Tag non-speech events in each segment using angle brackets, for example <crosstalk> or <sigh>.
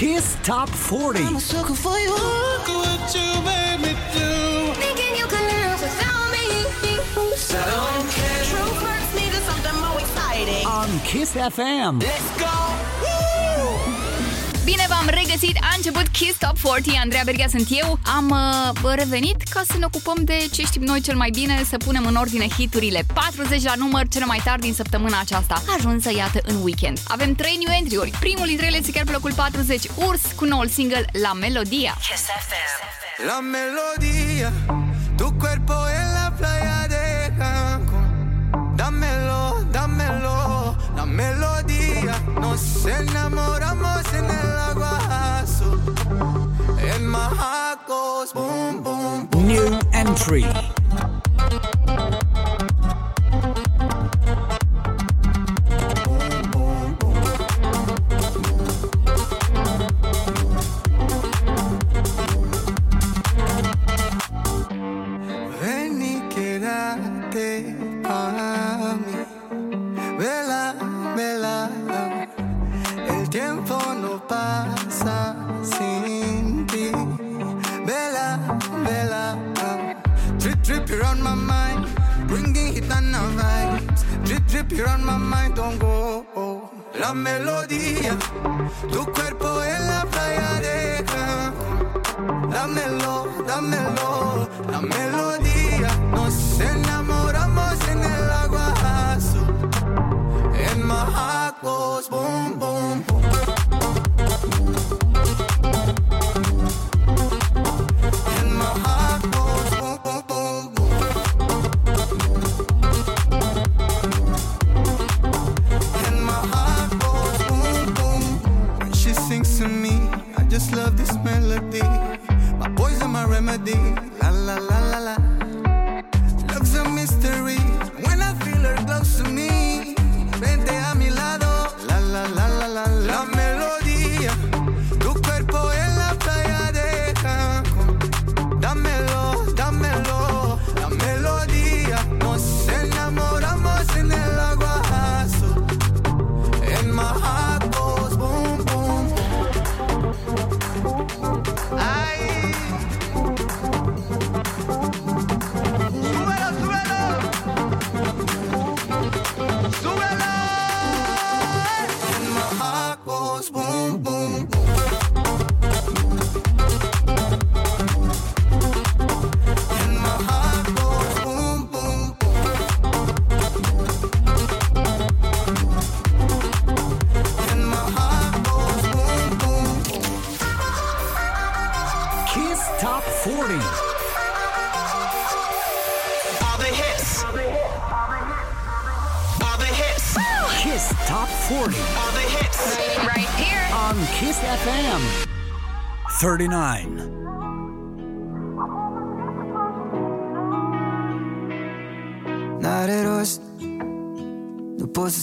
Kiss Top 40. I'm a sucker for you. Look what you made me do. Thinking you could live without me. So I don't care. Truth hurts me to something more exciting. On Kiss FM. Let's go. Bine v-am regăsit, a început Kiss Top 40, Andreea Berghia sunt eu. Am uh, revenit ca să ne ocupăm de ce știm noi cel mai bine, să punem în ordine hiturile 40 la număr cele mai tari din săptămâna aceasta, ajunsă iată în weekend. Avem 3 new entry-uri, primul dintre ele se chiar pe locul 40, Urs cu noul single La Melodia. Kiss FM. La Melodia, tu cuerpo en la playa de Cancun Dámelo, dámelo, la melodía Nos enamoramos en el goes boom, boom, boom. New entry. You're on my mind, don't go. La melodía, tu cuerpo en la playa de Cancún. Dámelo, dámelo, la melodía. Nos enamoramos en el agua azul. And my heart goes boom, boom,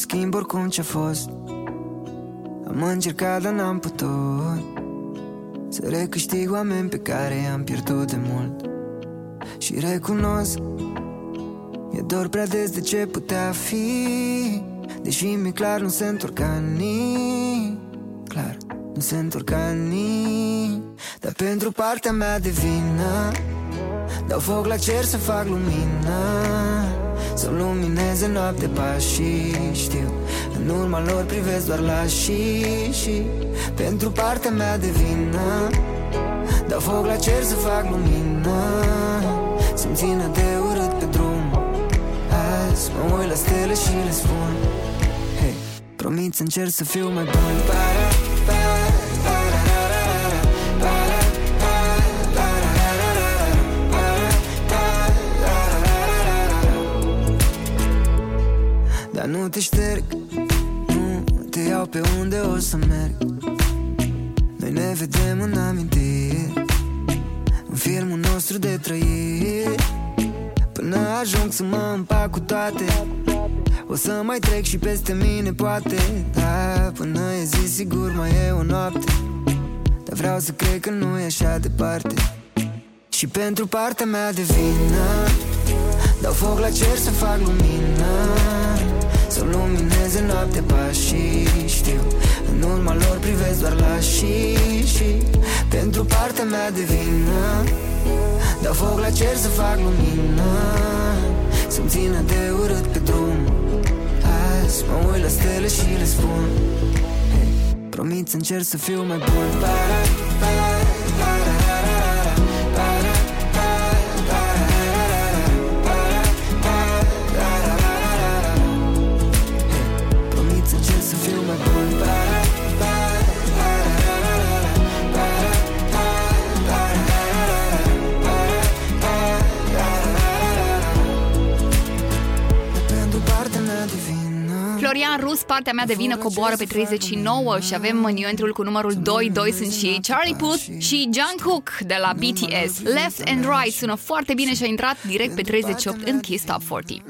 schimb oricum ce-a fost. Am încercat, dar n-am putut. Să recâștig oameni pe care i-am pierdut de mult. Și recunosc E doar prea des de ce putea fi. Deși mi clar nu se întorc ca nici Clar nu se întorc anii Dar pentru partea mea de vină Dau foc la cer să fac lumină Să lumineze noapte pașii Știu, în urma lor privesc doar la și și. Pentru partea mea de vină Dau foc la cer să fac lumină. Să-mi țină de urât pe drum Azi mă uit la stele și le spun. Hei, promit să încerc să fiu mai bun. Para, nu te șterg Nu te iau pe unde o să merg. Noi ne vedem în amintiri În filmul nostru de trăiri. Până ajung să mă împac cu toate O să mai trec și peste mine poate. Da, până e zi sigur mai e o noapte. Dar vreau să cred că nu e așa departe. Și pentru partea mea de vină Dau foc la cer să fac lumină să lumineze noapte pașii Știu, în urma lor privesc doar la și și Pentru partea mea de vină Dau foc la cer să fac lumină. Să-mi țină de urât pe drum. Azi mă uit la stele și le spun hey, Promit să încerc să fiu mai bun. Paradis Florian Rus, partea mea de vină coboară pe 39 și avem măniuentul cu numărul 2, 2 sunt și ei, Charlie Puth și Jungkook de la BTS. Left and Right sună foarte bine și a intrat direct pe 38 în Kiss Top 40.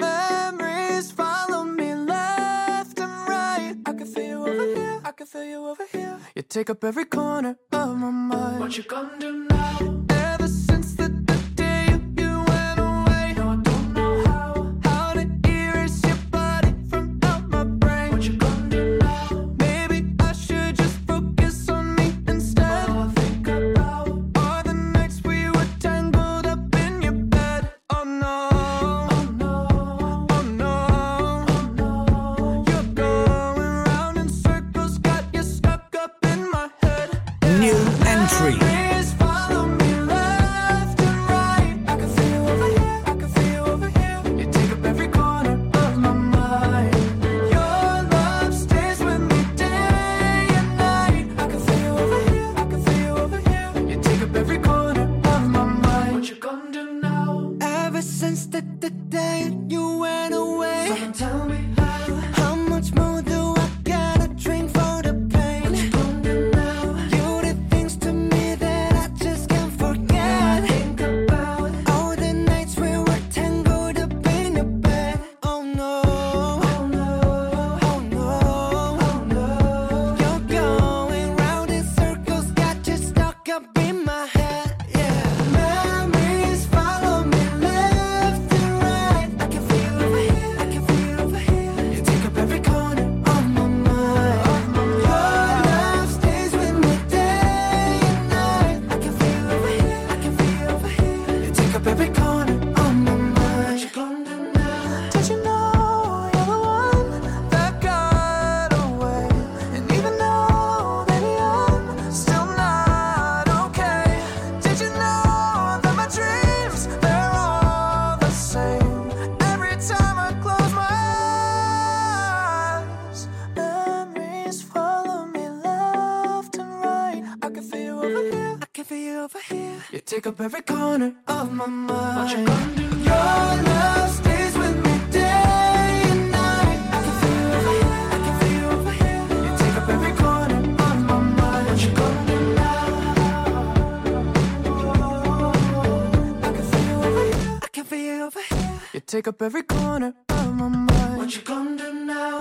take up every corner of my mind. What you gonna do now?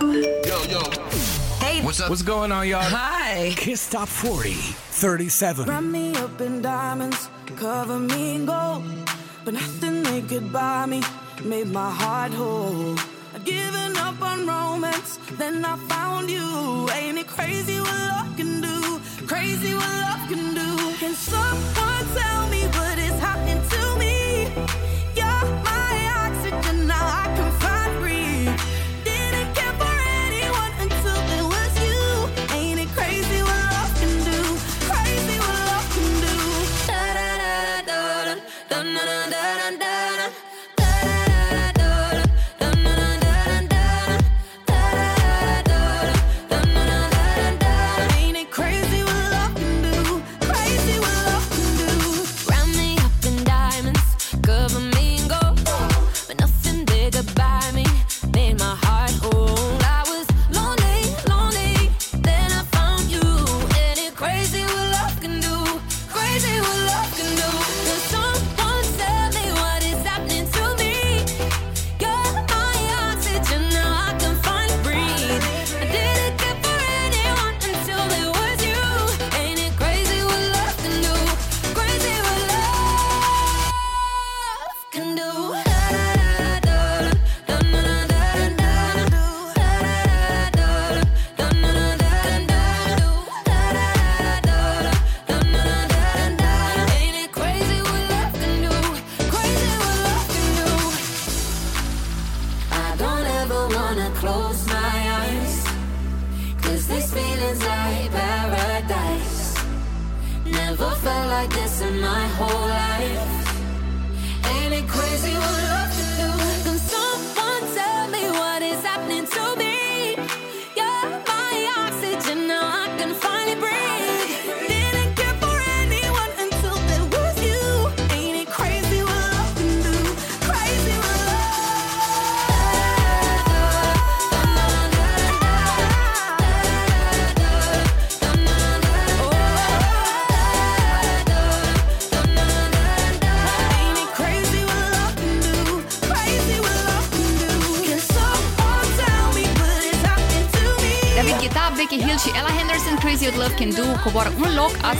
Yo, yo. Hey, what's up? What's going on, y'all? Hi. Kiss Top 40, 37. Wrap me up in diamonds, cover me in gold. But nothing they could buy me made my heart whole. I'd given up on romance, then I found you. Ain't it crazy what love can do? Crazy what love can do. Can someone tell?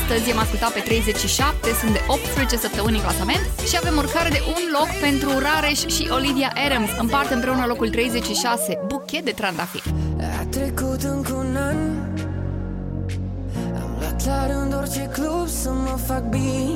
Astăzi am ascultat pe 37, sunt de 18 săptămâni în clasament și avem urcare de un loc pentru Rareș și Olivia Adams. Împart împreună locul 36, buchet de trandafiri. A trecut încă un an Am luat la rând orice club să mă fac bine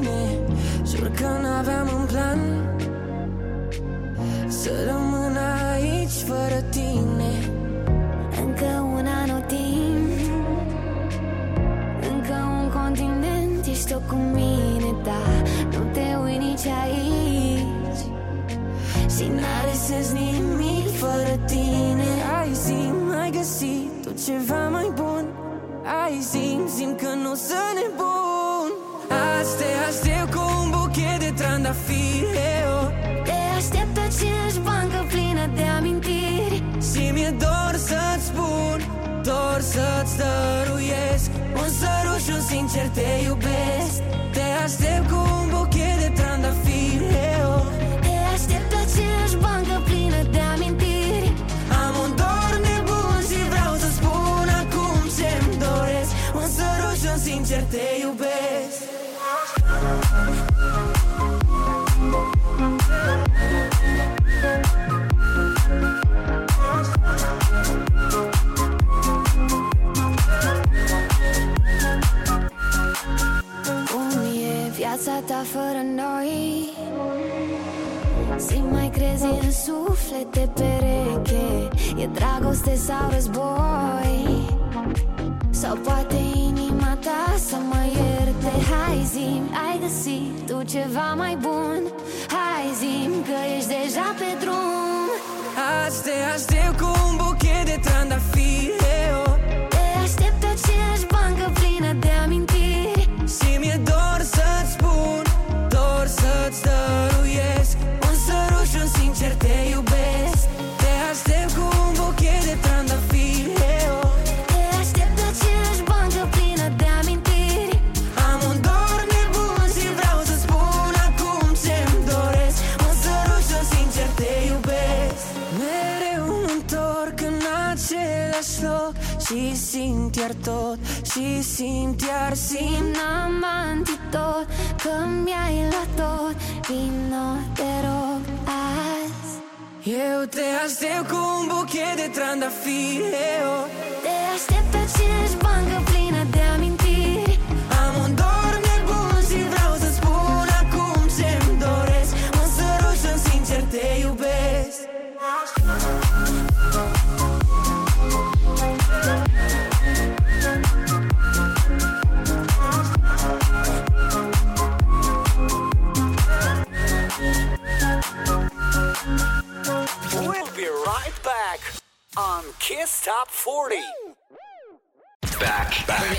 sincer te iubesc. Cum e viața ta fără noi? Simt mai crezi în suflete pereche? E dragoste sau război? Sau poate inima ta să mă ierte. Hai zi ai găsit tu ceva mai bun. Hai zi că ești deja pe drum. Azi te aștept cu un buchet de trandafiri iar tot Și simt iar simt Simt n-am antitot Că mi-ai luat tot Vino, te rog, azi. Eu te aștept cu un buchet de trandafiri eu. Te aștept pe aceeași bancă plină on Kiss Top 40. Back, back.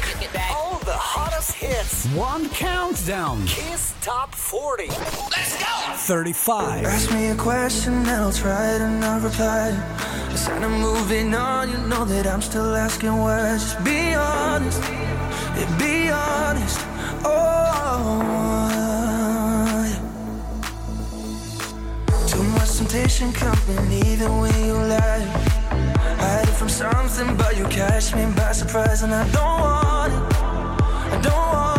All the hottest hits. One countdown. Kiss Top 40. Let's go. 35. Ask me a question and I'll try to not reply. Instead of moving on, you know that I'm still asking why. Just be honest, yeah, be honest. Oh, yeah. too much temptation coming even when you lie. From something, but you catch me by surprise, and I don't want it. I don't want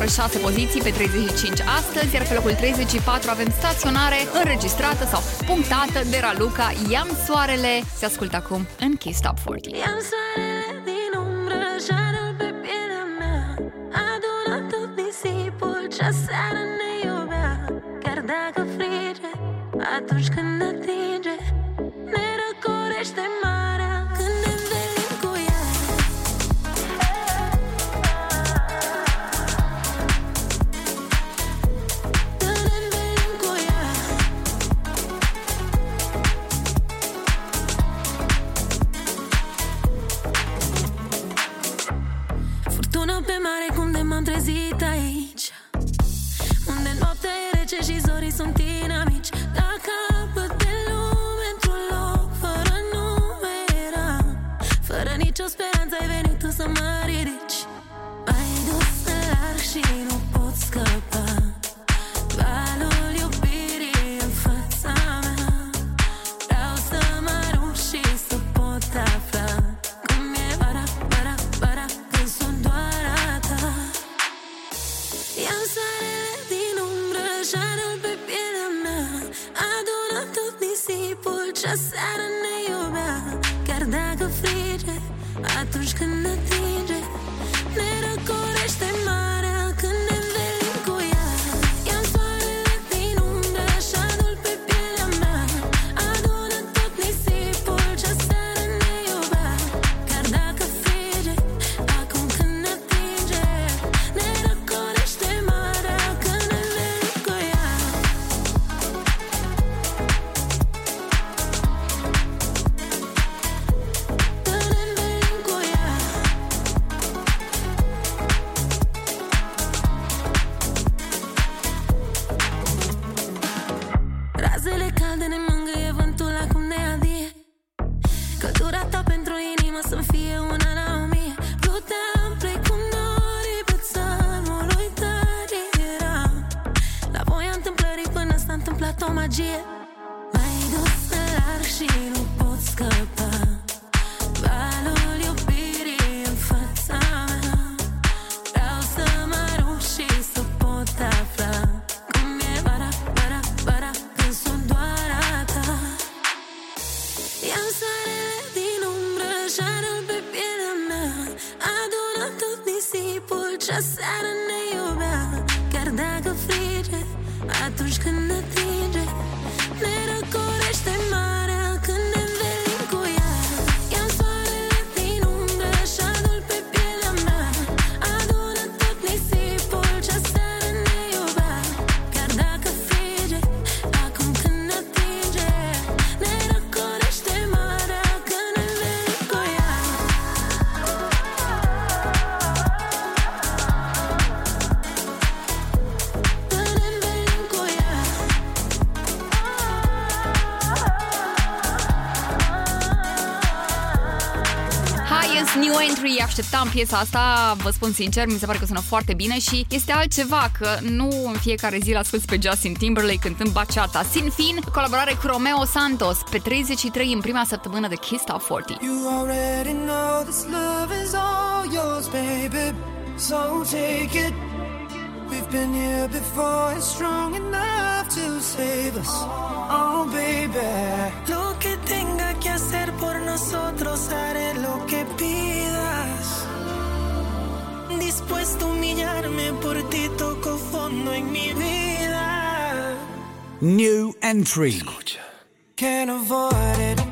coboară 6 poziții pe 35 astăzi, iar pe locul 34 avem staționare înregistrată sau punctată de Raluca Iam Soarele. Se ascultă acum în Kiss Top 40. Iam soarele din umbră, jarul pe pielea mea Adunat tot nisipul ce seară ne iubea Chiar dacă frige, atunci când Dance New Entry. Așteptam piesa asta, vă spun sincer, mi se pare că sună foarte bine și este altceva că nu în fiecare zi l-asculti pe Justin Timberlake cântând bachata. Sin fin, colaborare cu Romeo Santos pe 33 în prima săptămână de Kiss Top 40. Yours, baby, so take it. We've been here before, it's strong enough to save us. Oh, baby, look at things. por nosotros haré lo que pidas. Dispuesto a humillarme por ti, toco fondo en mi vida. New entry. Can't avoid it.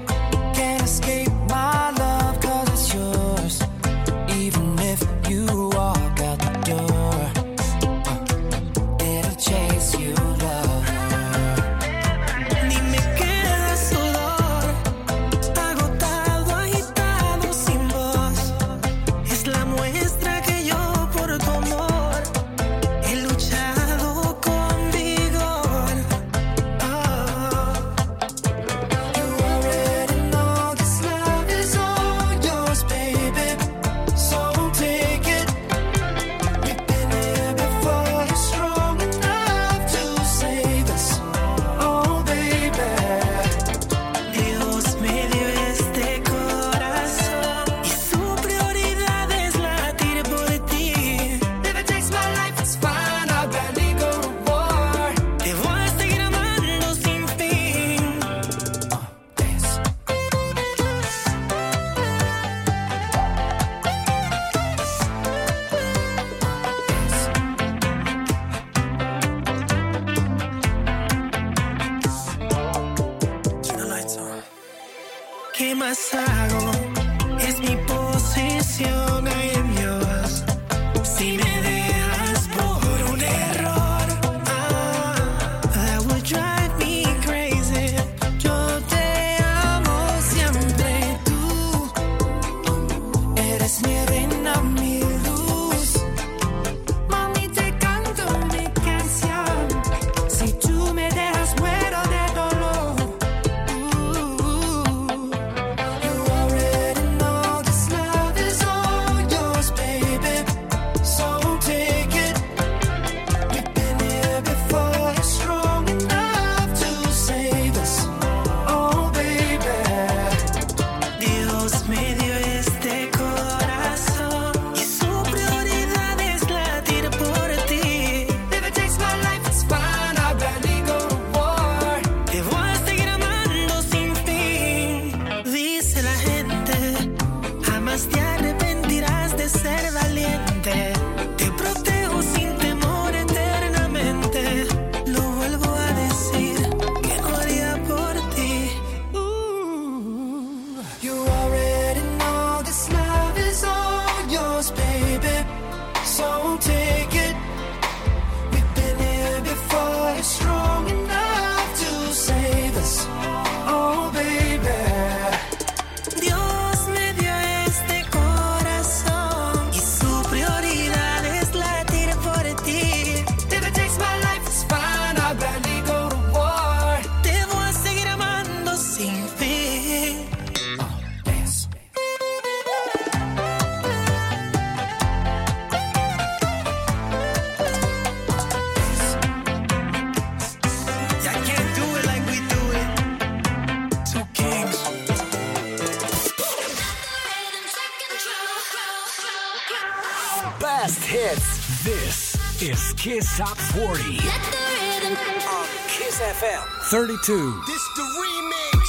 best hits. This is Kiss Top 40. Let the rhythm on Kiss FM 32. This the remix.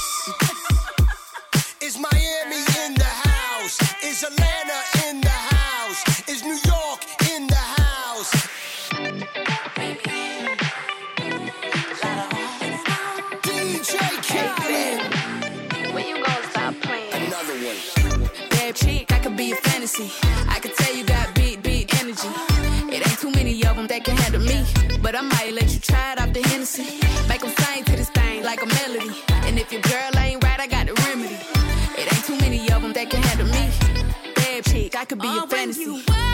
is Miami in the house? Is Atlanta in the house? Is New York in the house? DJ Khaled. When you gonna stop playing? Another one. Bad chick, I could be a fantasy but I might let you try it off the Hennessy. Make them sing to this thing like a melody. And if your girl ain't right, I got the remedy. It ain't too many of them that can handle me. Bad chick, I could be oh, your fantasy.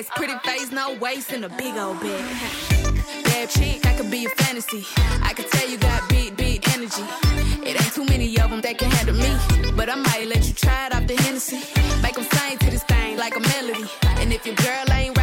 ass, uh-huh. pretty face, no waste and a big old bed. Bad chick, that could be a fantasy. I could tell you got big, big energy. It ain't too many of them that can handle me. But I might let you try it off the Hennessy. Make them sing to this thing like a melody. And if your girl ain't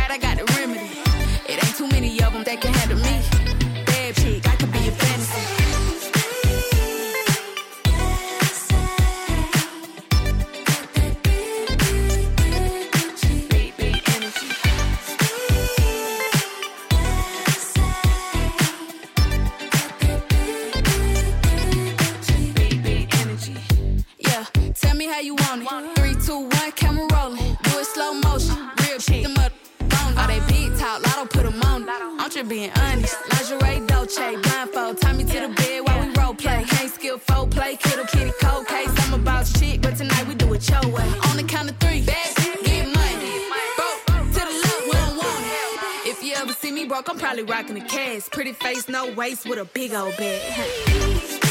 I'm just being honest. Lingerie, Dolce, blindfold. Tie me to the bed while we role play. Can't skill play. Kitty cold case. I'm about shit, but tonight we do it your way. On the count of three. Bad, get money. Broke to the left, we don't want it. If you ever see me broke, I'm probably rocking the cash. Pretty face, no waist, with a big old bag.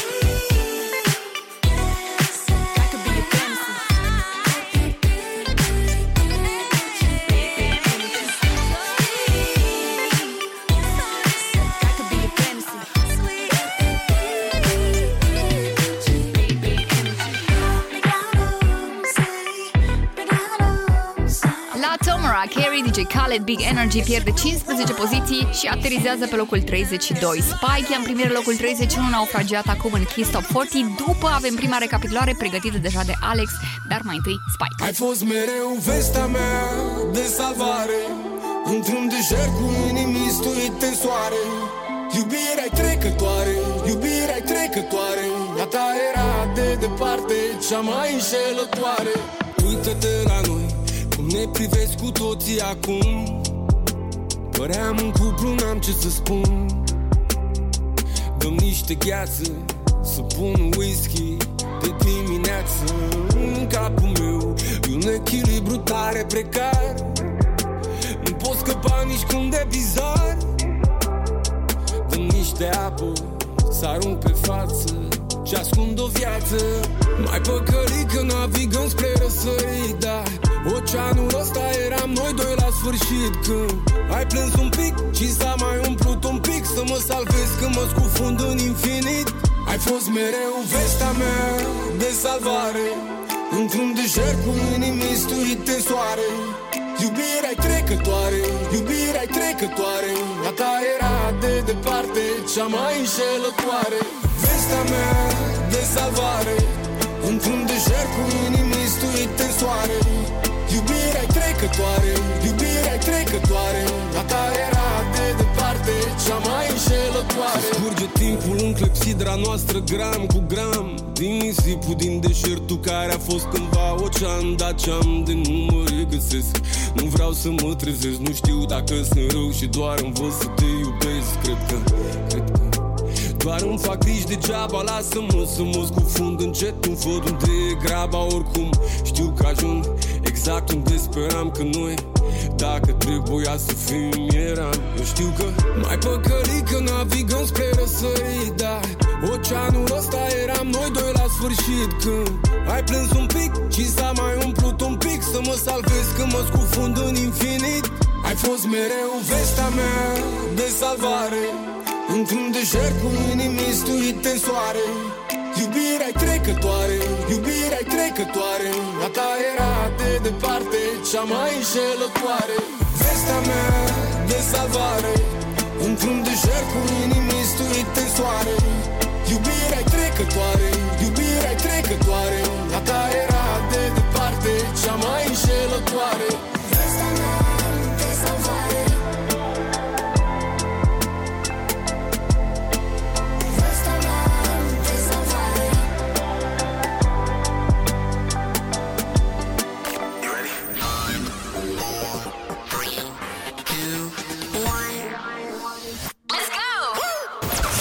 La Tomara, Carey, DJ Khaled, Big Energy pierde 15 poziții și aterizează pe locul 32. Spike ia în primire locul 31, naufragiat acum în Kiss Top 40. După avem prima recapitulare pregătită deja de Alex, dar mai întâi Spike. Ai fost mereu vestea mea de salvare Într-un deșert cu inimi stuite în soare Iubirea trecătoare, iubirea trecătoare A ta era de departe cea mai înșelătoare Uită-te la noi, cum ne privesc cu toții acum. Păream un cuplu, n-am ce să spun. Dăm niște gheață Să pun whisky de dimineață În capul meu. E un echilibru tare precar. Nu pot scăpa nici cum de bizar. Dăm niște apă Să arunc pe față ce ascund o viață Mai păcălit că navigăm spre răsărit. Dar oceanul ăsta eram noi doi la sfârșit. Când ai plâns un pic și s-a mai umplut un pic Să mă salvez când mă scufund în infinit. Ai fost mereu vestea mea de salvare Într-un deșert cu inimi stuite în soare. Iubirea trecătoare, iubirea trecătoare A ta era de departe cea mai înșelătoare Vestea mea de salvare. Într-un deșert cu inimi stuite în soare. Iubirea trecătoare, iubirea trecătoare. A ta era de departe cea mai înșelătoare. Scurge timpul în clepsidra noastră gram cu gram. Din nisipul din deșertul care a fost cândva ocean Dar ce-am de nu mă regăsesc. Nu vreau să mă trezesc, nu știu dacă sunt rău Și doar învăț să te iubesc. Cred că, cred că doar îmi fac griji degeaba Lasă-mă să mă scufund încet Îmi văd unde e graba Oricum. Știu că ajung exact unde speram că noi Dacă trebuia să fim eram. Eu știu că mai păcălit că navigăm spre răsărit Dar oceanul ăsta eram noi doi la sfârșit. Când ai plâns un pic și s-a mai umplut un pic Să mă salvez când mă scufund în infinit. Ai fost mereu vestea mea de salvare Într-un deșert cu inimi stuite în soare Iubirea trecătoare, iubirea trecătoare A ta era de departe cea mai înșelătoare. Vestea mea de salvare Într-un deșert cu inimi stuite în soare Iubirea trecătoare, iubirea trecătoare A ta era de departe cea mai înșelătoare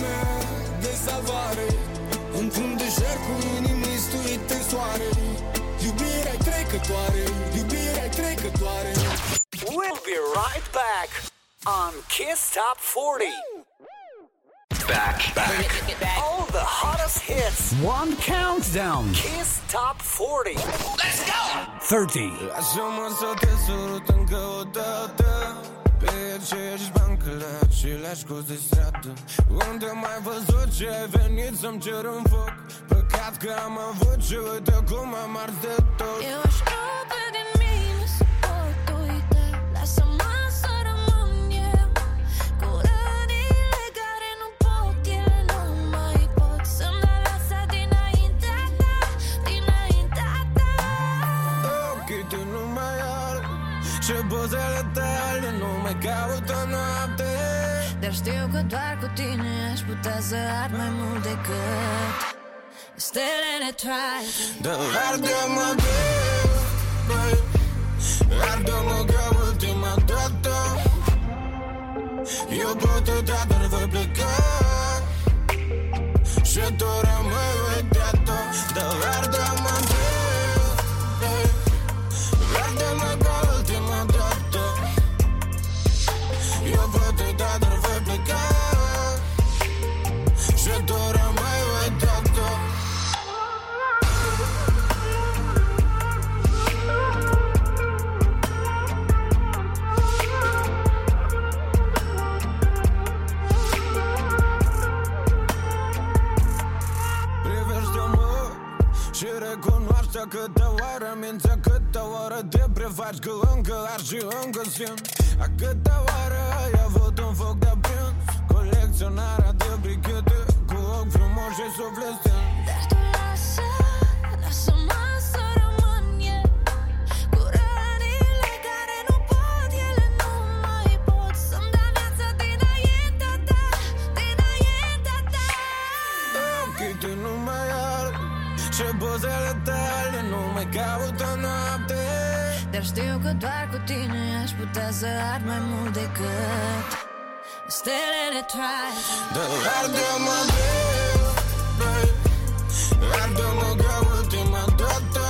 mea de salvare Într-un deșert cu inimi stuite soare. Iubirea trecătoare Iubirea trecătoare. We'll be right back on Kiss Top 40. Back. Back. All the hottest hits. One countdown. Kiss Top 40. Let's go. 30. Lasă-mă să te sărut încă o dată Pe aceeași bancă la aceleași cozi de stradă Unde mai văzut ce ai venit să-mi cer un foc Păcat că am avut și uite cum am ars de tot Eu aș rupe din mine să pot uita Lasă-mă caută noapte. Dar știu că doar cu tine Aș putea să ard mai mult decât Stelele trai Dă arde-mă greu, băi. Arde-mă ca ultima dată Eu pot uita, dar voi pleca. Și tu rămâi uitată Dă arde-mă oară mințe Câte oară te prefaci că încă arzi și încă simt A câte oară ai avut un foc de aprins Colecționarea de brichete Cu ochi frumoși și suflet stins știu că doar cu tine aș putea să ard mai mult decât Stelele trai Dă arde-mă greu, băi. Arde-mă ca ultima dată.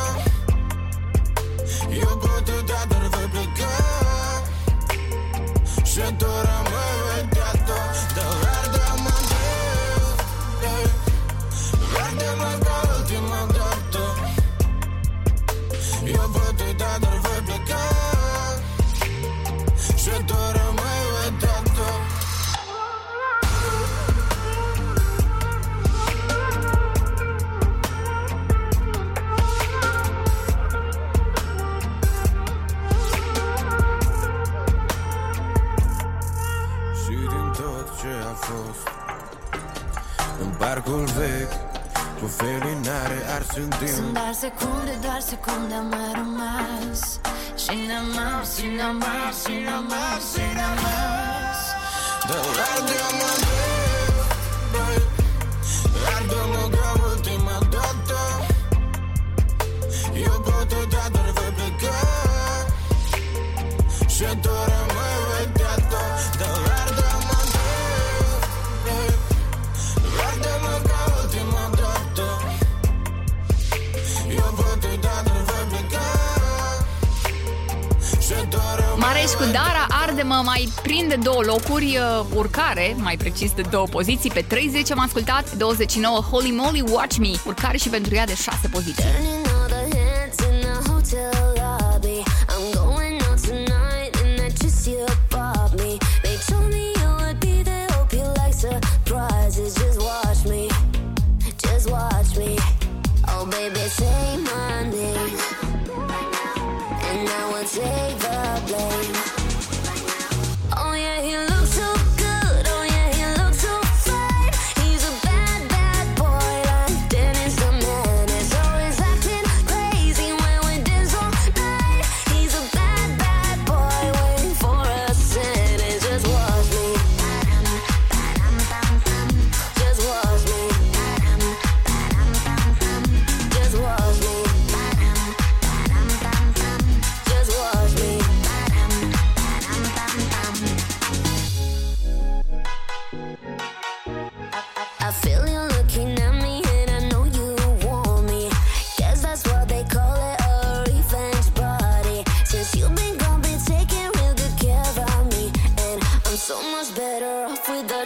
Eu pot uita, dar voi pleca. Și tu rămâi parcul vechi Cu felinare ars în timp. Sunt doar secunde, doar secunde am mai rămas. Și n-am mers, și n-am mers, și n-am mers, și n-am mers Dă arde-mă greu, băi cu Dara, arde-mă, mai prinde două locuri, uh, urcare, mai precis de două poziții. Pe 30 am ascultat, 29 Holy Moly Watch Me, urcare și pentru ea de 6 poziții.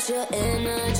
your energy.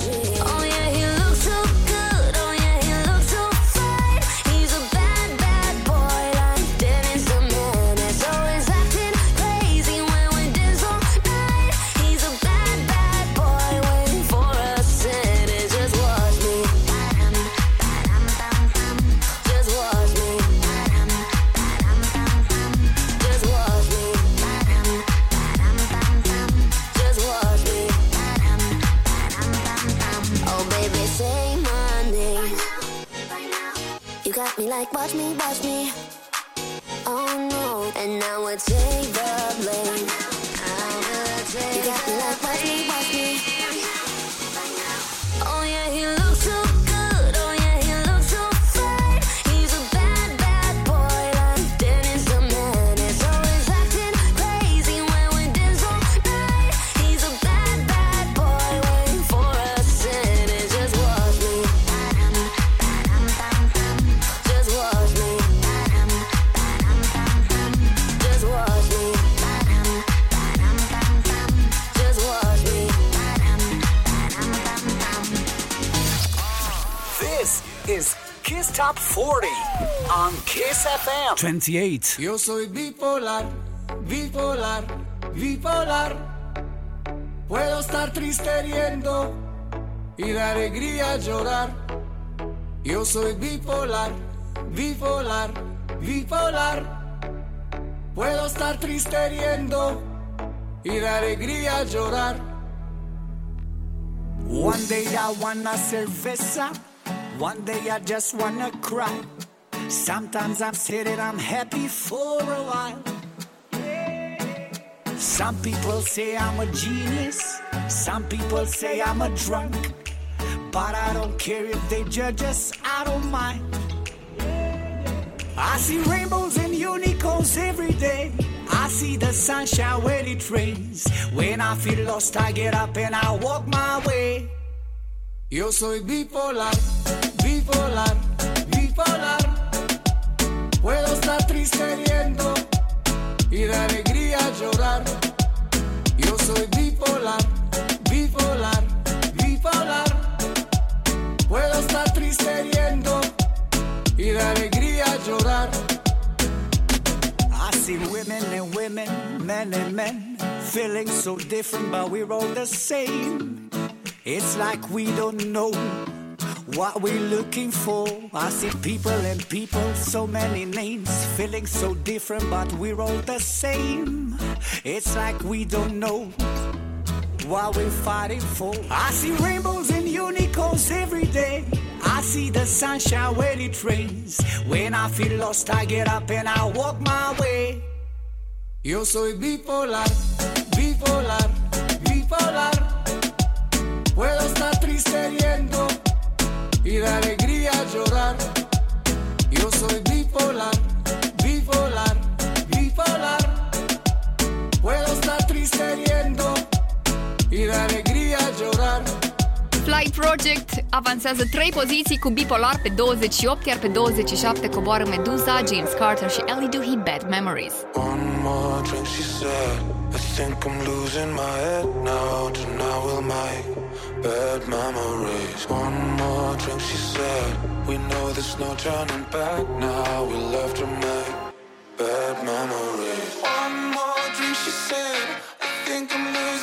28. Yo soy bipolar, bipolar, bipolar. Puedo estar triste riendo y de alegría llorar. Yo soy bipolar, bipolar, bipolar. Puedo estar triste riendo y de alegría llorar. One day I wanna cerveza, one day I just wanna cry. Sometimes I'm sad and I'm happy for a while. Some people say I'm a genius, some people say I'm a drunk. But I don't care if they judge us, I don't mind. I see rainbows and unicorns every day. I see the sunshine when it rains. When I feel lost, I get up and I walk my way. Yo soy bipolar, bipolar. Triste riendo y de alegría llorar. Yo soy bipolar, bipolar, bipolar. Puedo estar triste riendo y de alegría llorar. I see women and women, men and men, feeling so different, but we're all the same. It's like we don't know what we're looking for. I see people and people, so many names, feeling so different, but we're all the same. It's like we don't know what we're fighting for. I see rainbows and unicorns every day. I see the sunshine when it rains. When I feel lost, I get up and I walk my way. Yo soy bipolar, bipolar, bipolar. Puedo estar triste riendo y de alegría llorar. Yo soy bipolar, Fly Project avansează 3 poziții cu Bipolar pe 28, iar pe 27 coboară Medusa, James Carter și Ellie Duhy Bad Memories. One more drink, she said. I think I'm losing my head now. Tonight we'll make bad memories. One more drink, she said. We know there's no turning back now. We love to make bad memories. One more drink, she said. I think I'm losing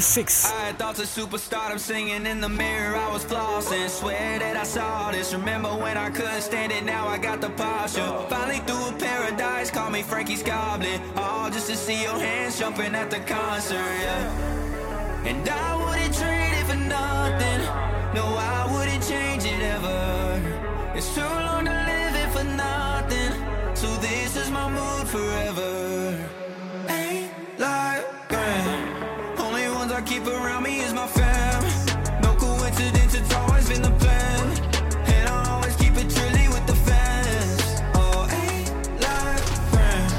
26. I had thoughts of superstardom singing in the mirror. I was flossing. Swear that I saw this. Remember when I couldn't stand it? Now I got the posture. Finally through a paradise. Call me Frankie's Goblin. All just to see your hands jumping at the concert. Yeah. And I wouldn't trade it for nothing. No, I me is my fam. No coincidence, it's always been the plan. And I always keep it trilly with the fans. Oh, ain't like grand.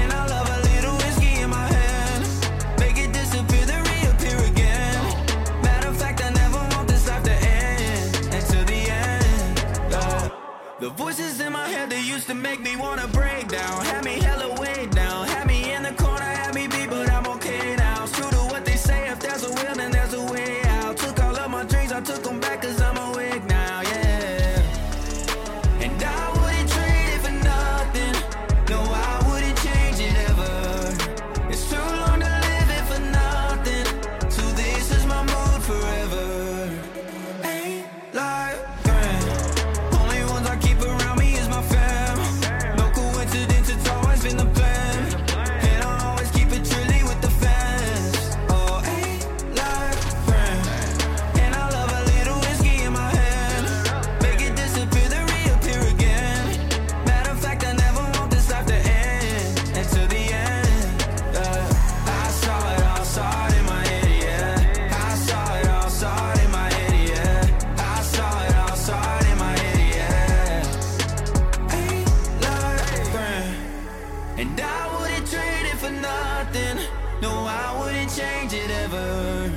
And I love a little whiskey in my hand. Make it disappear, then reappear again. Matter of fact, I never want this life to end. Until the end. yeah. The voices in my head that used to make me wanna No, I wouldn't change it ever.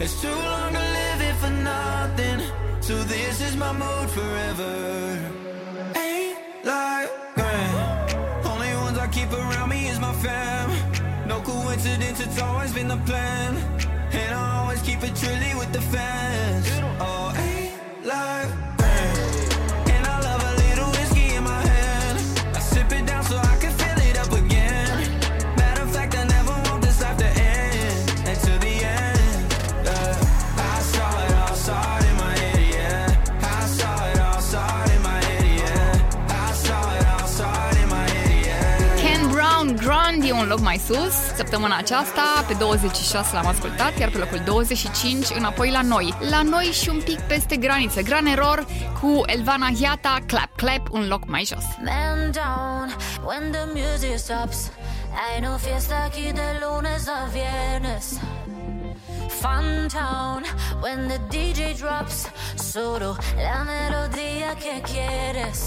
It's too long to live it for nothing. So this is my mood forever. Ain't like grand. Only ones I keep around me is my fam. No coincidence, it's always been the plan. And I always keep it trilly with the fans. Oh, ain't like loc mai sus Săptămâna aceasta, pe 26 l-am ascultat Iar pe locul 25, înapoi la noi La noi și un pic peste graniță Gran Error cu Elvana Hiata Clap Clap, un loc mai jos Man down when the music stops. Ai no fiesta aquí de lunes a viernes. Fun town when the DJ drops. Solo la melodía que quieres.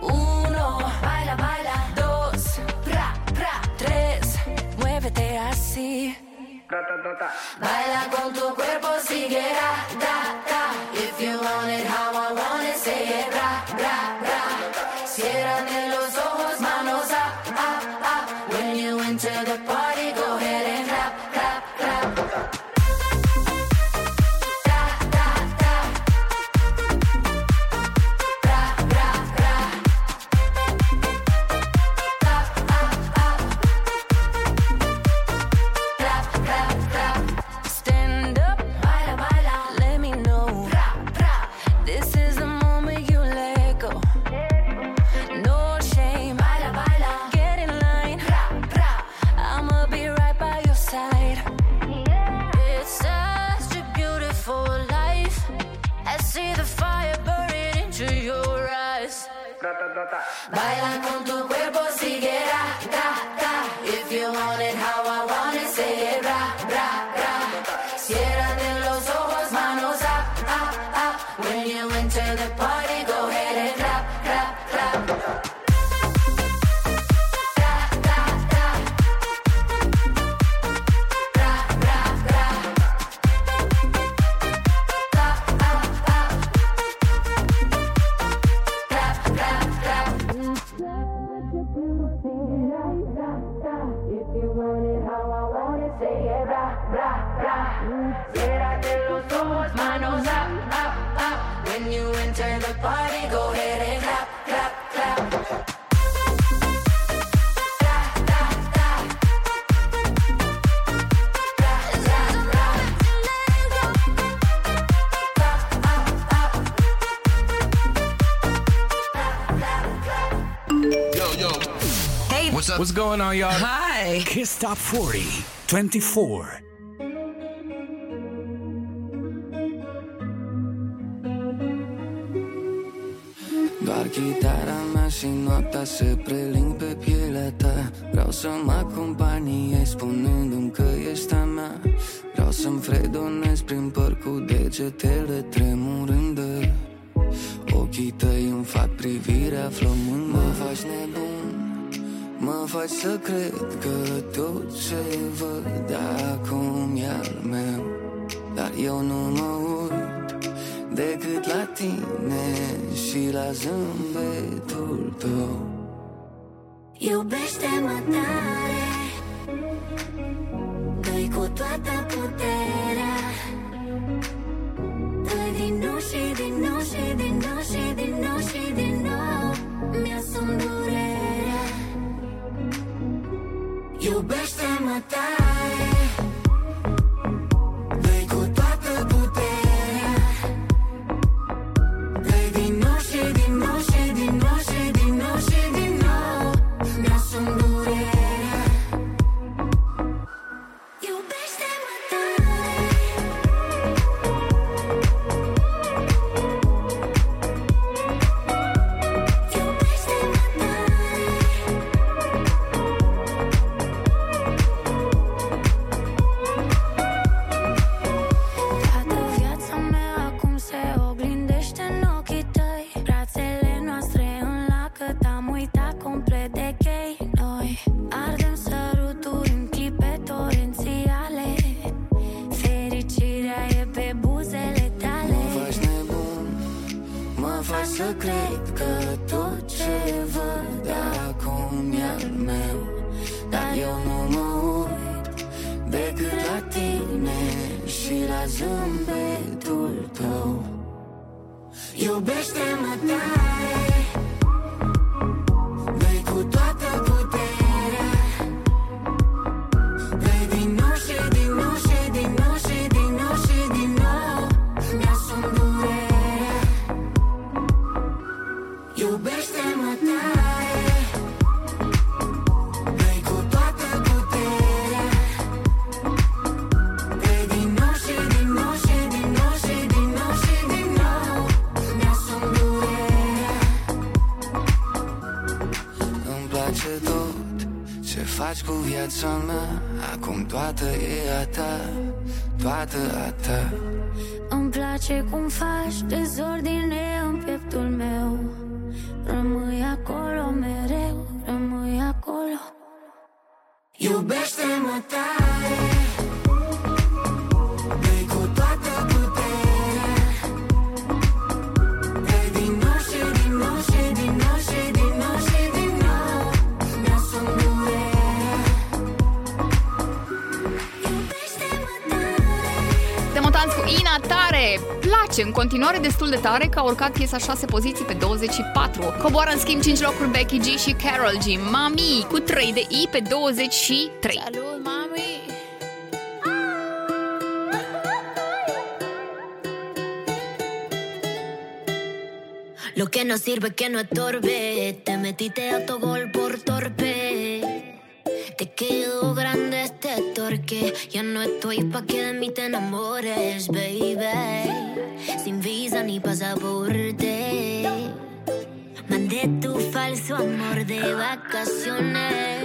Uno, baila, baila. Dos, pra, pra. Tres, muévete así. Baila con tu cuerpo, sigue, da, da, da. If you want it how Baila con tu What's going on, y'all? Hi. Kiss Top 40, 24. Chitara mea și noaptea se preling pe pielea ta. Vreau să mă acompaniezi spunându-mi că ești a mea. Vreau să-mi fredonez prin păr cu degetele tremurând. Ochii tăi îmi fac privirea flămând. Mă faci nebun Mă faci să cred că tot ce văd acum e al meu. Dar eu nu mă urc decât la tine și la zâmbetul tău. Iubește-mă tare Dă-i cu toată puterea. continuare destul de tare că a urcat piesa 6 poziții pe 24. Coboară în schimb 5 locuri Becky G și Carol G. Mami cu 3 de I pe 23. Salut, mami! Lo que no sirve que no estorbe, te metiste a tu gol por torpe. Te quedó grande este torque, ya no estoy pa' que de mí te enamores, baby. Mandé tu falso amor de vacaciones.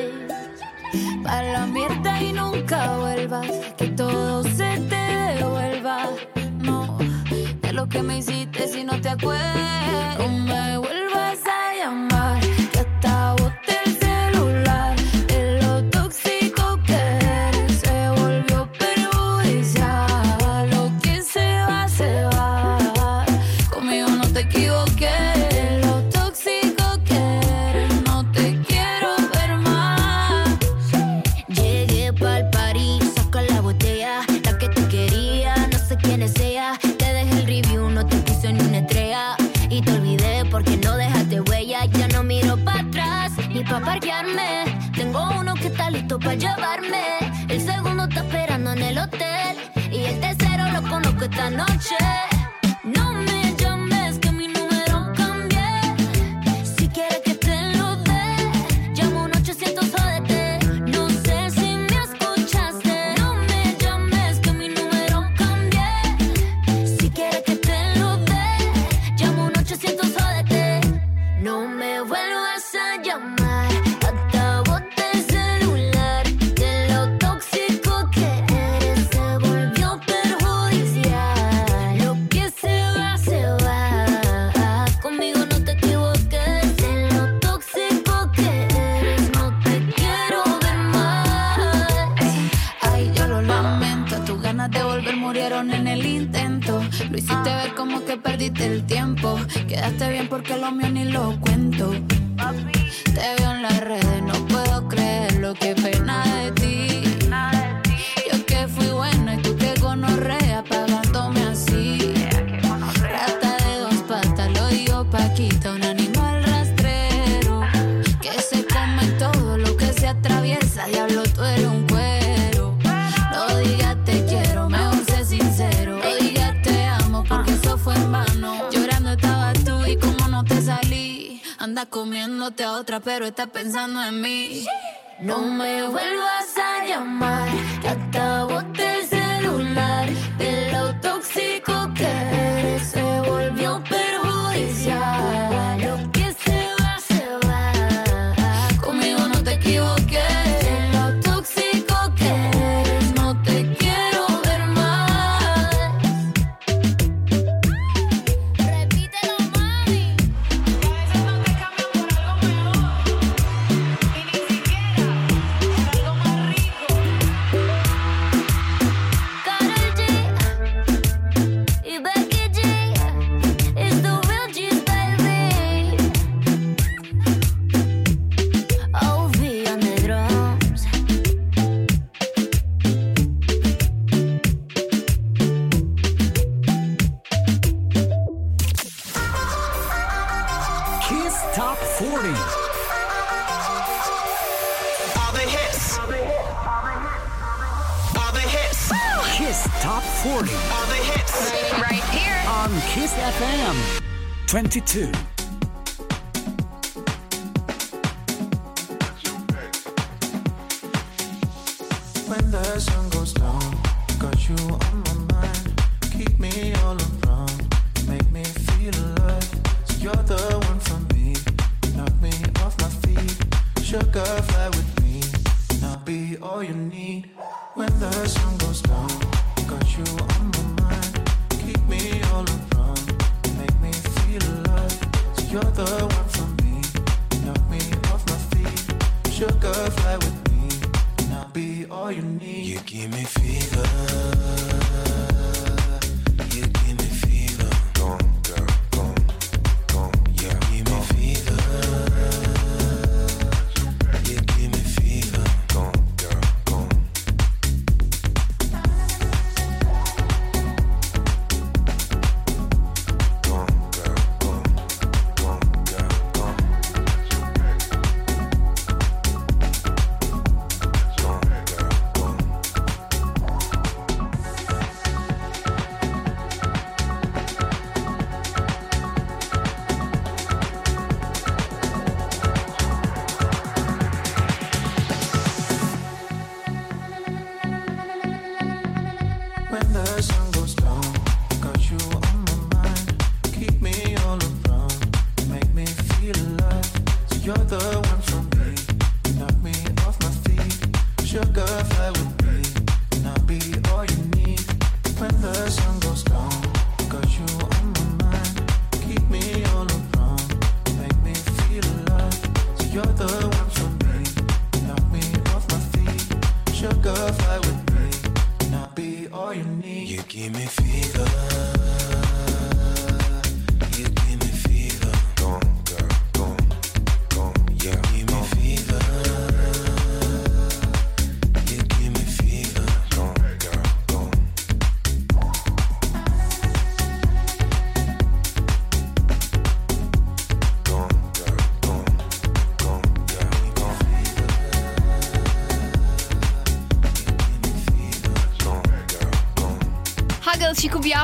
pero está pensando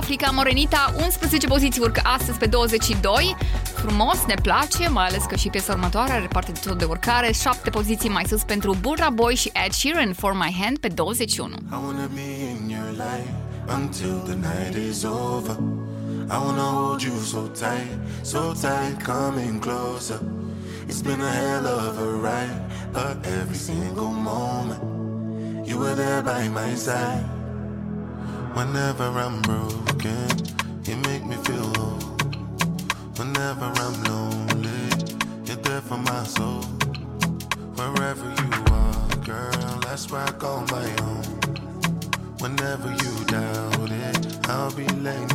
Africa Morenita 11 poziții urcă astăzi pe 22. Frumos, ne place, mai ales că și piesa următoare are parte de tot de urcare. 7 poziții mai sus pentru Burra Boy și Ed Sheeran For My Hand pe 21. Și wanna be in your life until the night is over. I wanna hold you so tight, so tight, coming closer. It's been a hell of a ride, but every single moment you were there by my side. Whenever I'm broke. talking, you make me feel whole. Whenever I'm lonely, you're there for my soul. Wherever you are, girl, that's where I call my own. Whenever you doubt it, I'll be laying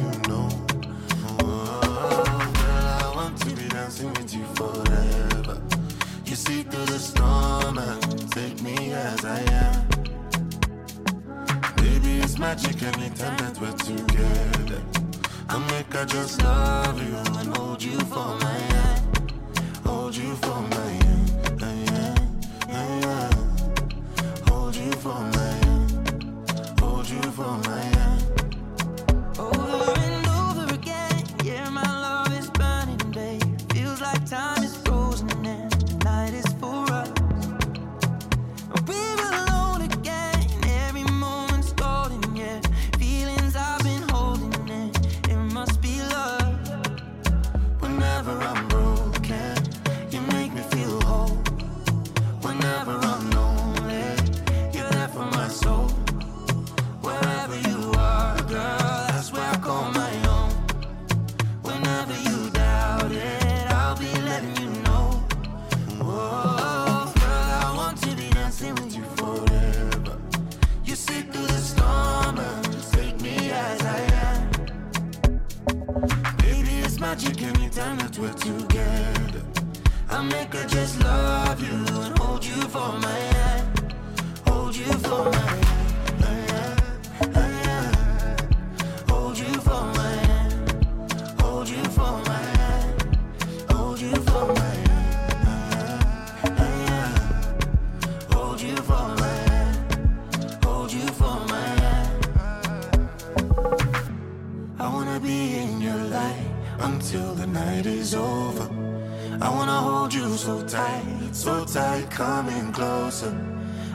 closer.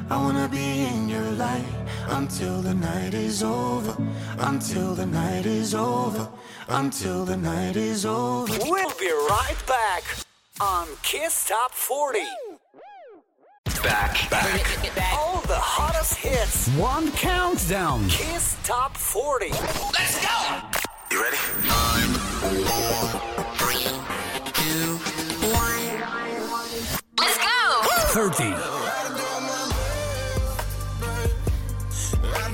I wanna be in your light until the night is over. Until the night is over. Until the night is over. We'll be right back on Kiss Top 40. Back, back. All the hottest hits. One countdown. Kiss Top 40.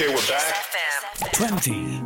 Okay, we're back. 20.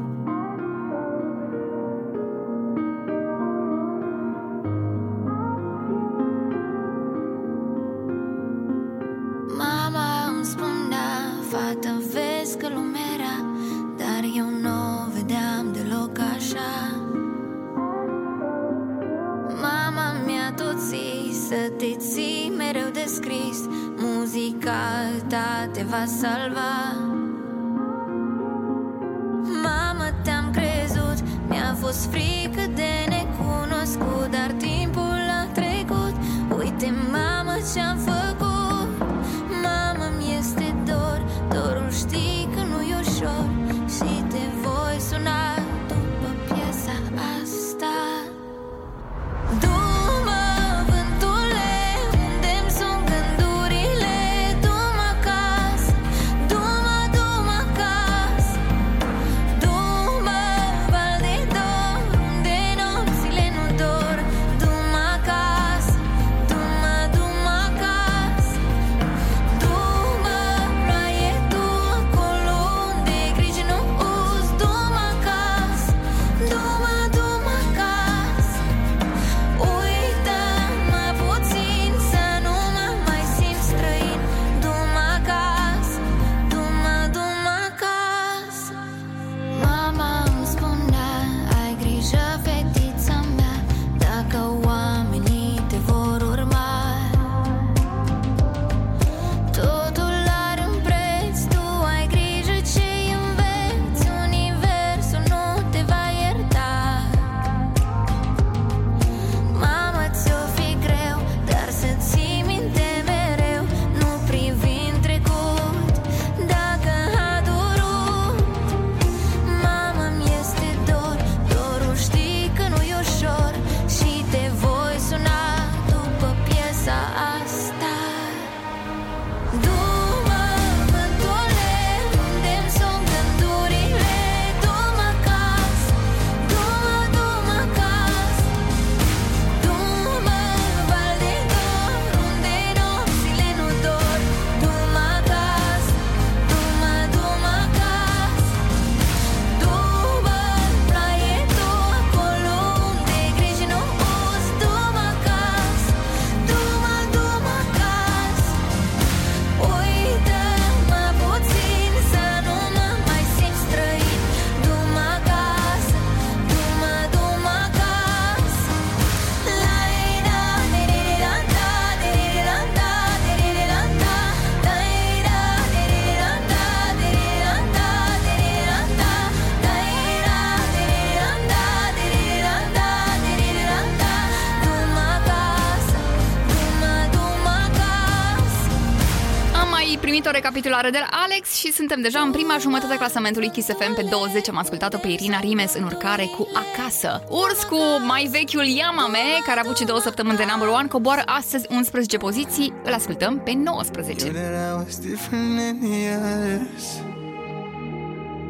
Recapitulare de la Alex și suntem deja în prima jumătate a clasamentului Kiss FM. Pe 20 am ascultat-o pe Irina Rimes în urcare cu Acasă. Urs cu mai vechiul Yamame, care a avut și două săptămâni de number one, coboară astăzi 11 poziții. Îl ascultăm pe 19. Knew that I was different than the others.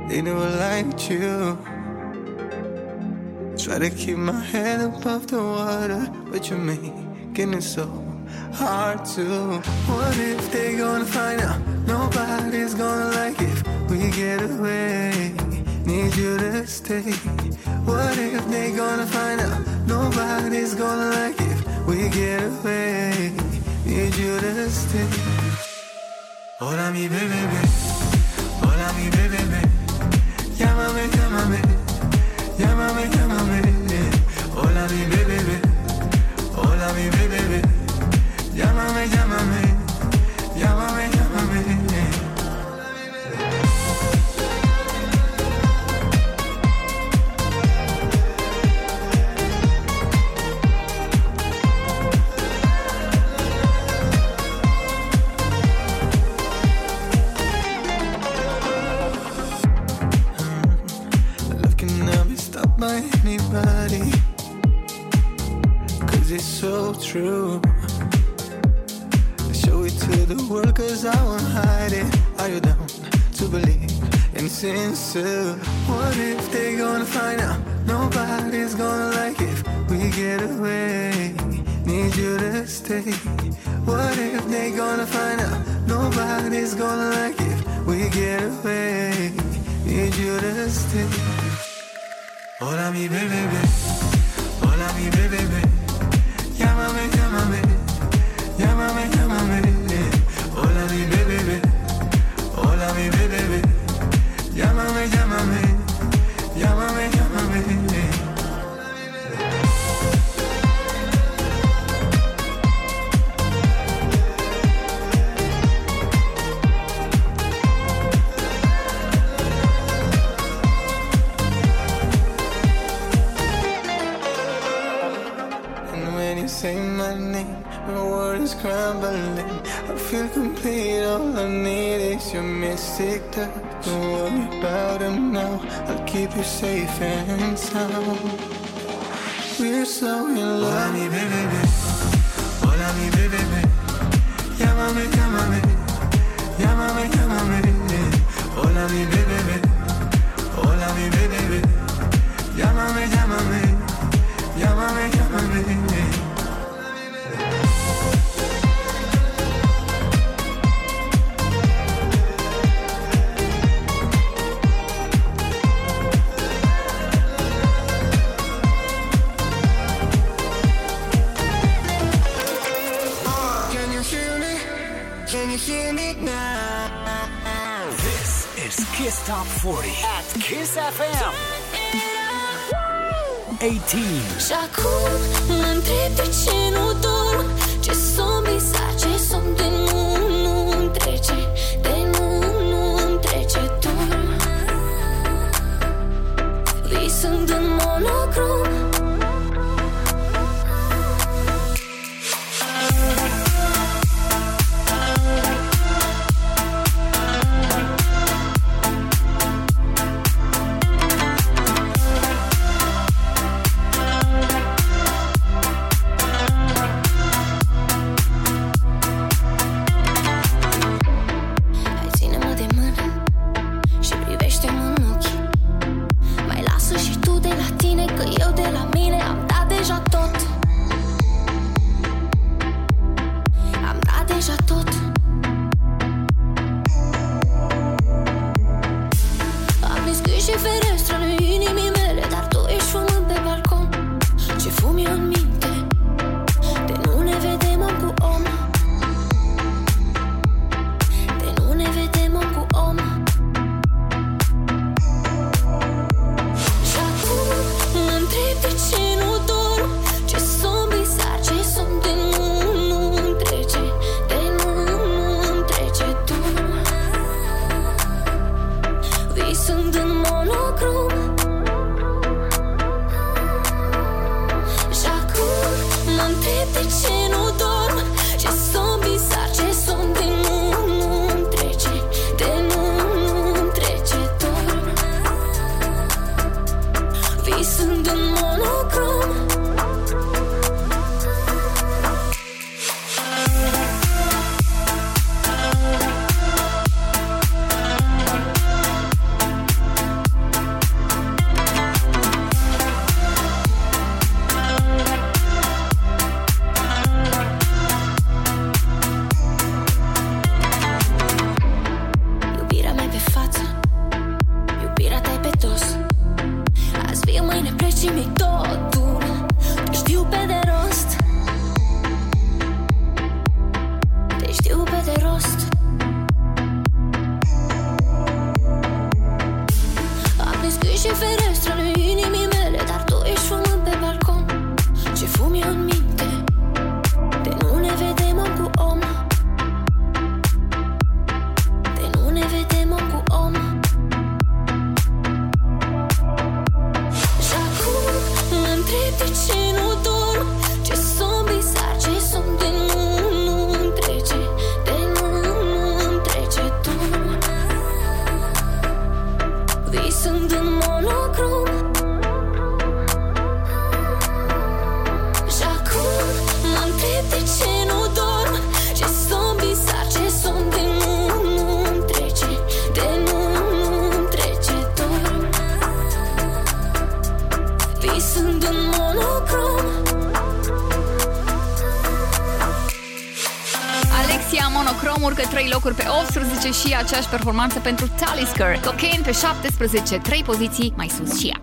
They never liked you. Try to keep my head above the water, but you're making it so hard to. What if they gonna find out? Nobody's gonna like if we get away. Need you to stay. What if they gonna find out? Nobody's gonna like if we get away. Need you to stay. Hola mi bebé, hola mi bebé, llámame, llámame, llámame, llámame. It's so true. I Show it to the world cause I won't hide it. Are you down to believe in sincere? What if they gonna find out? Nobody's gonna like if we get away. Need you to stay. What if they gonna find out? Nobody's gonna like if we get away. Need you to stay. Hola mi bebé, hola mi bebé, llámame, llámame. Crumbling. I feel complete, all I need is your mystic touch. Don't worry about him now, I'll keep you safe and sound. We're so in love. Hola mi bebé, hola mi bebé, llámame, llámame, llámame, llámame. Hola mi bebé, hola mi bebé, llámame, llámame, llámame, llámame. Kiss Top 40 at Kiss FM. 18. Și acum mă întreb de ce nu dorm Ce somn visat, ce somn de și aceeași performanță pentru Talisker. Cocaine pe 17, 3 poziții mai sus și ea.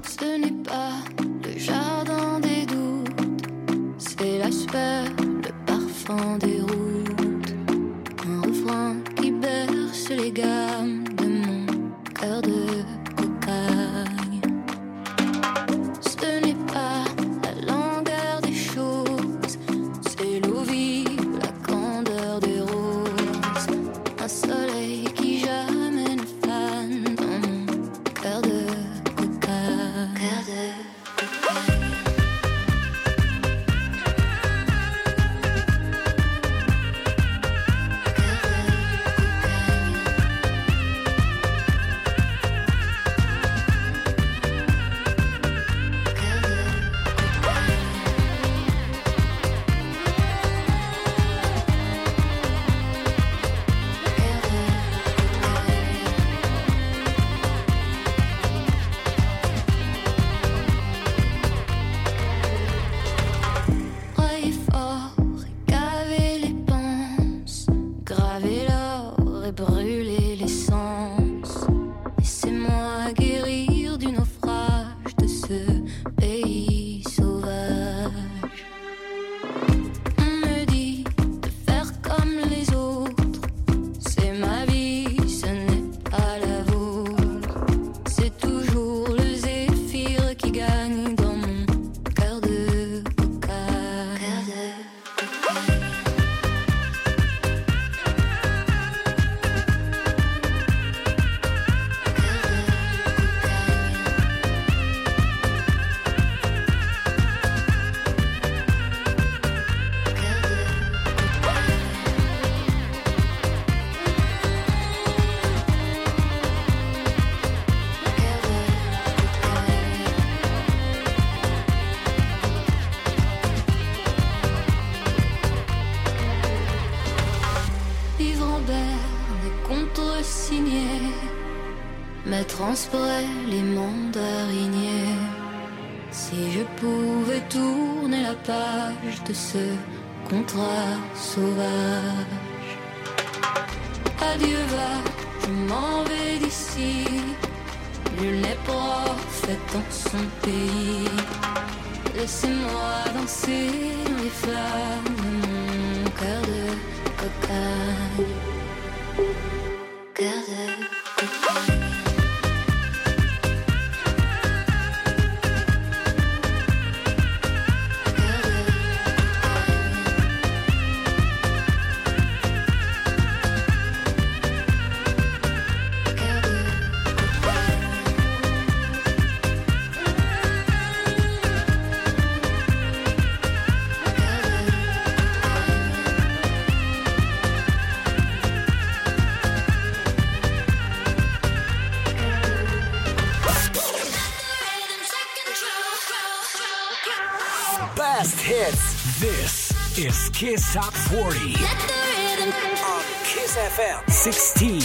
Kiss Top 40. Let the rhythm on Kiss FM 16.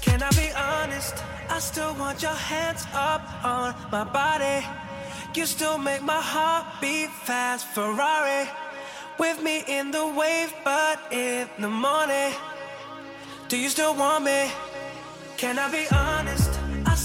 Can I be honest? I still want your hands up on my body. You still make my heart beat fast, Ferrari. With me in the wave, but in the morning. Do you still want me? Can I be honest?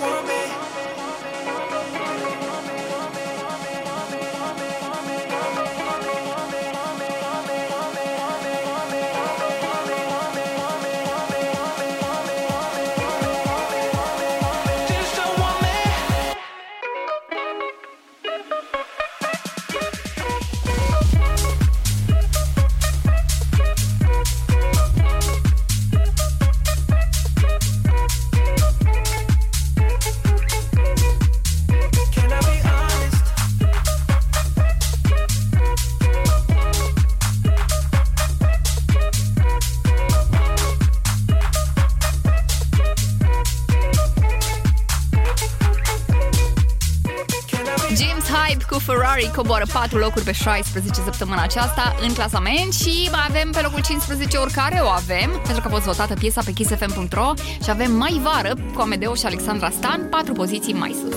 want me. coboară 4 locuri pe 16 săptămâna aceasta în clasament și mai avem pe locul 15 oricare o avem, pentru că a fost votată piesa pe kissfm.ro și avem mai vară cu Amedeo și Alexandra Stan, 4 poziții mai sus.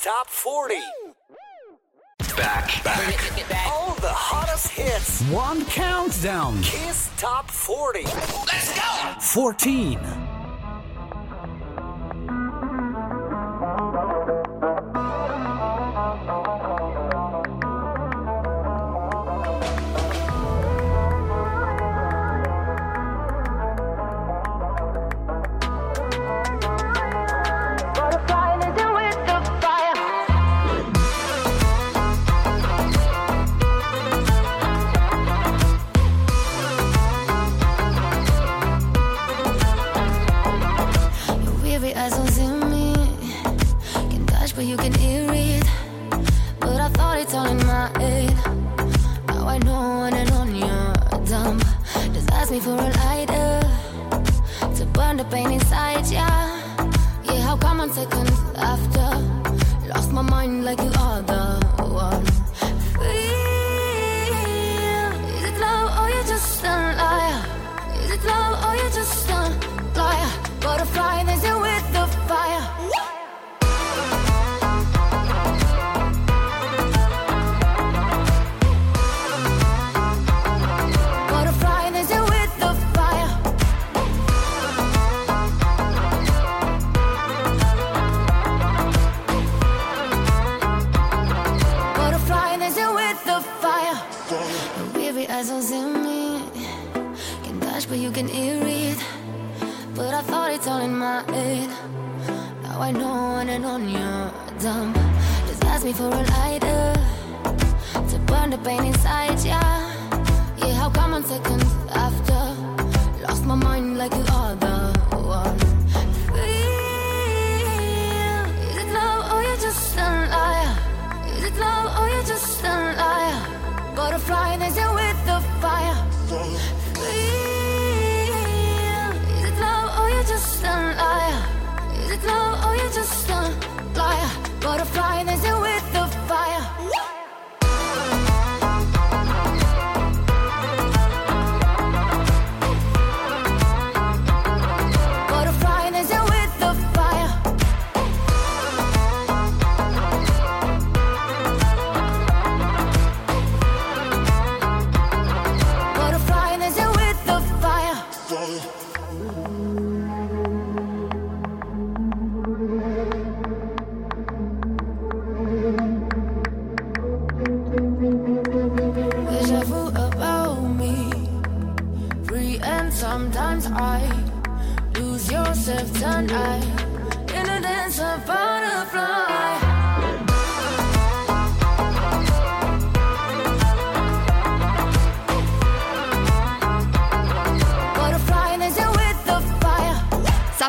Top 40. Back. Back. Back. All the hottest hits. One countdown. Kiss Top 40. Let's go. 14.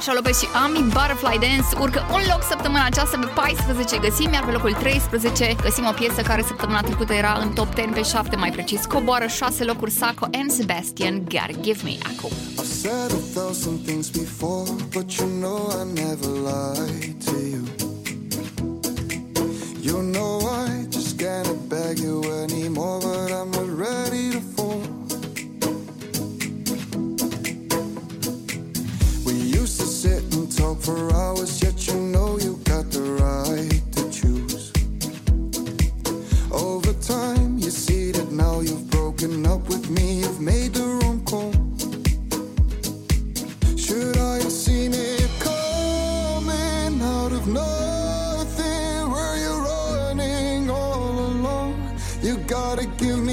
Sasha Lopez și Ami Butterfly Dance urcă un loc săptămâna aceasta pe 14 găsim, iar pe locul 13 găsim o piesă care săptămâna trecută era în top 10 pe 7 mai precis. Coboară 6 locuri Saco and Sebastian Gotta Give Me acum. I've said a thousand things before, but you know I never lie.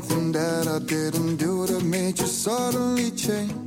something that I didn't do that made you suddenly change.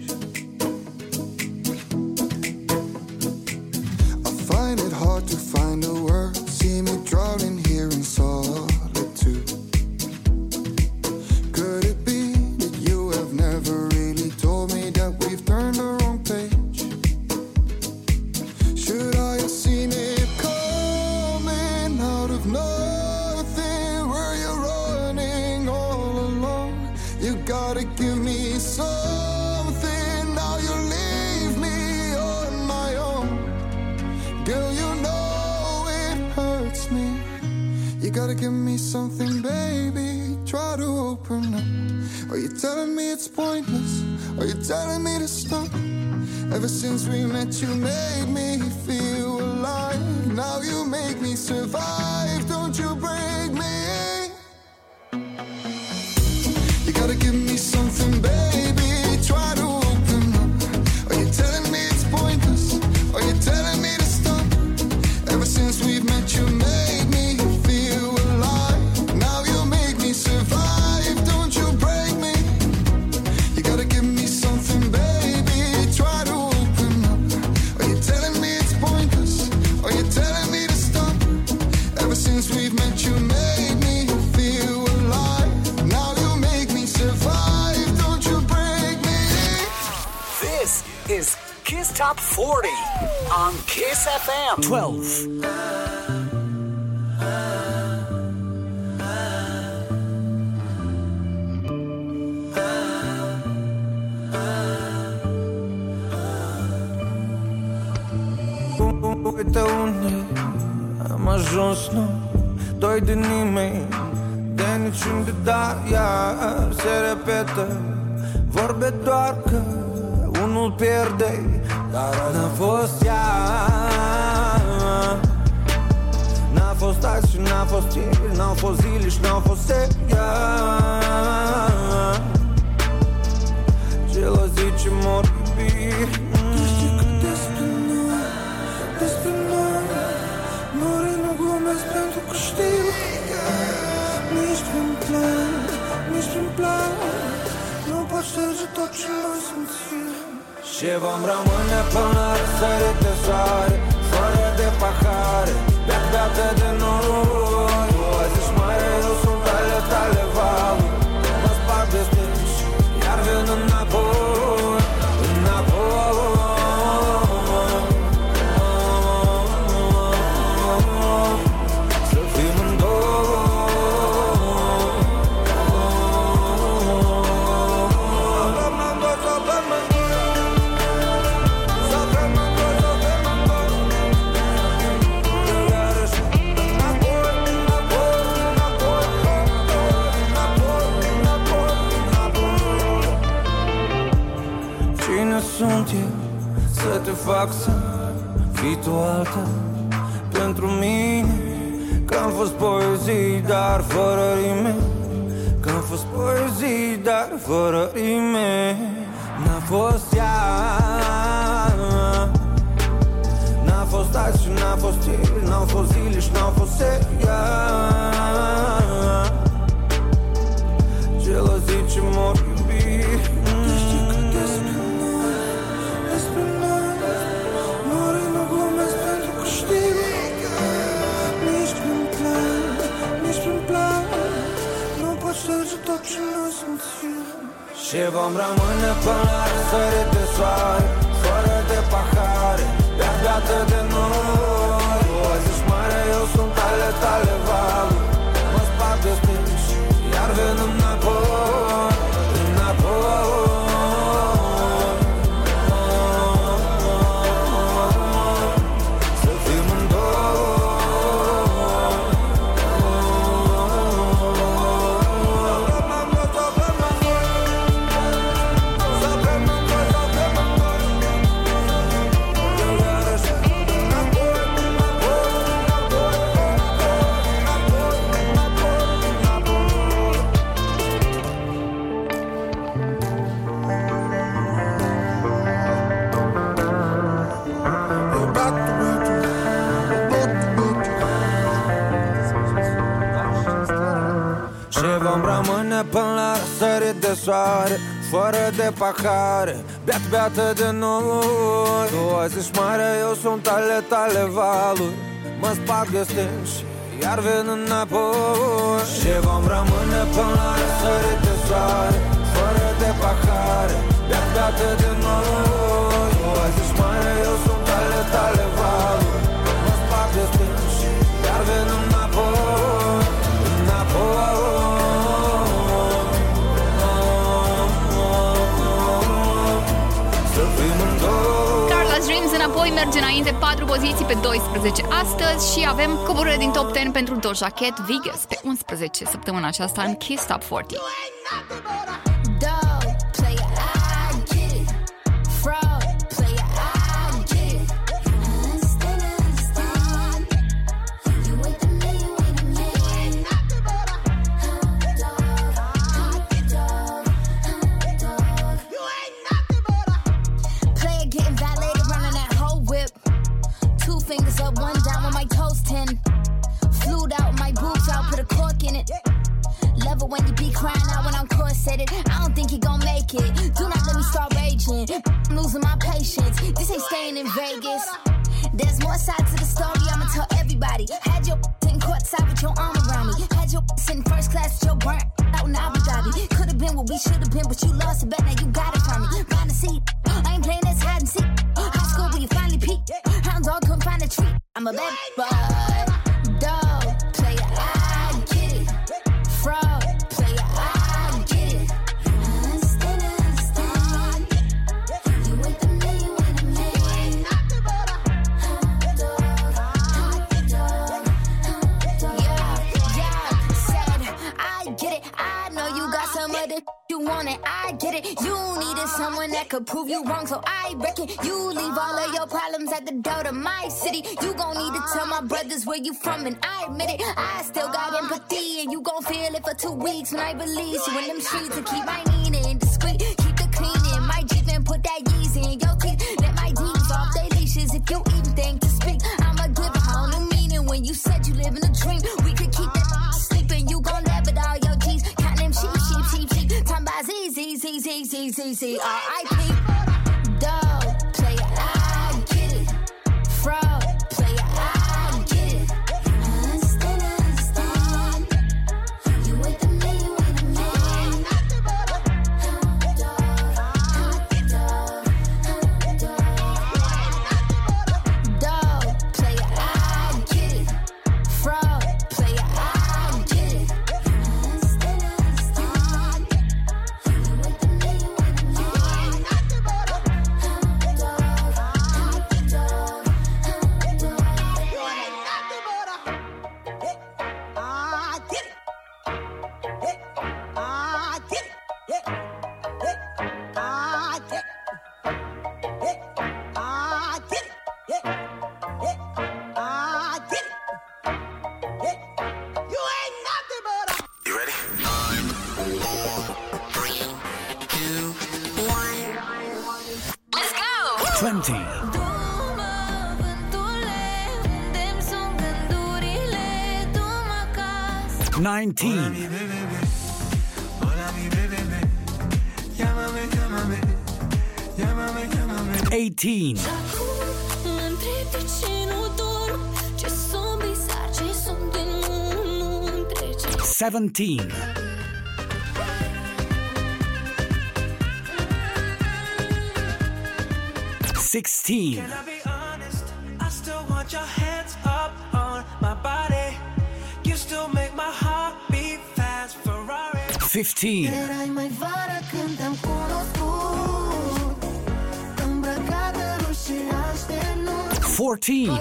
Tu alta Pentru mine Că am fost poezii, dar fără rime Că am fost poezii, dar fără rime. N-a fost ea N-a fost azi și n-a fost ieri N-au fost zile și n-au fost ce mor Și vom rămâne până la răsărit de soare Fără de pahare Bea, beată de noi Tu azi ești mare, eu sunt ale tale valuri. Mă sparg de stânci Iar vin înapoi răsărit de soare Fără de pahare Beat, beată de noi. Tu azi ești mare, eu sunt ale tale valuri. Mă sparg de stânci Iar vin înapoi. Și vom rămâne până la răsărit de soare Fără de pahare Beat, beată de noi. Tu azi ești mare, eu sunt ale tale valuri. Mă sparg de stânci Iar vin înapoi Dreams înapoi merge înainte 4 poziții pe 12 astăzi și avem coborâre din top 10 pentru Doja Cat Vegas pe 11 săptămâna aceasta în Kiss Top 40. Love it when you be crying out when I'm corseted. I don't think you gon' make it. Do not let me start raging. I'm losing my patience. This ain't staying in Vegas. There's more sides to the story, I'ma tell everybody. Had your <laughs> sitting courtside with your arm around me. Had your <laughs> sitting first class with your burnt <laughs> out in Abu Dhabi. Could've been what we should've been, but you lost it, bet now you got it from me. Find a seat. I ain't playing this hide and seek. High school when you finally peak. Hound dog couldn't find a treat. I'm a bad boy. you want it, I get it. You needed someone that could prove you wrong, so I reckon you leave all of your problems at the door to my city. You gon' need to tell my brothers where you from, and I admit it. I still got empathy, and you gon' feel it for two weeks when I release you in them streets and keep my knees. Z R I 19. Eighteen. Seventeen. Sixteen. 15. Erai mai vară când am cunoscut Îmbrăcată 14.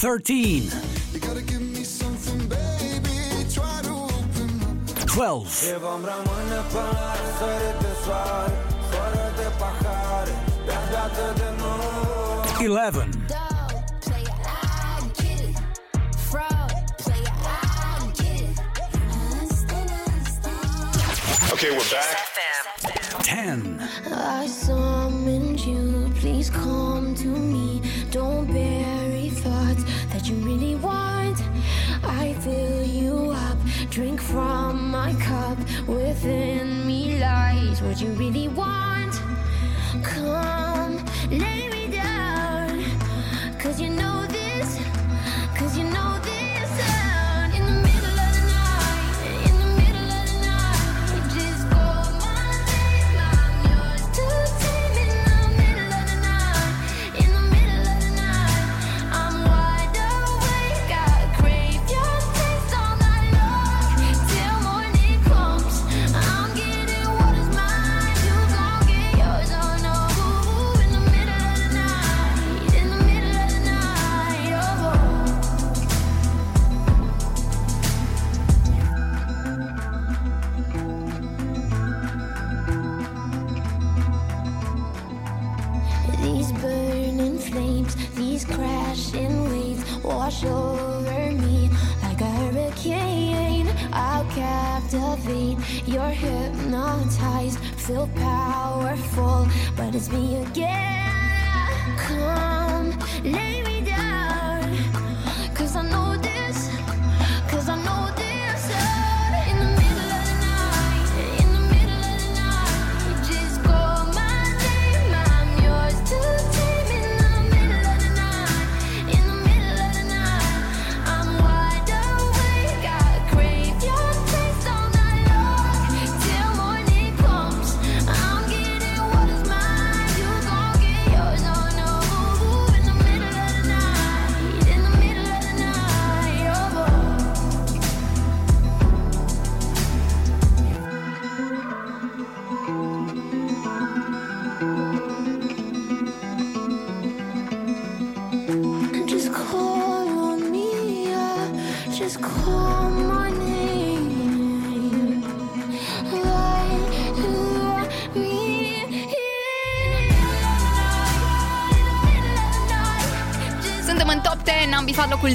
Thirteen. You gotta give me something, baby. Try to open up. Twelve. Eleven. Okay, we're back. 10. I summoned you, please come to me. Don't bury thoughts that you really want. I fill you up, drink from my cup. Within me lies what you really want. Come, let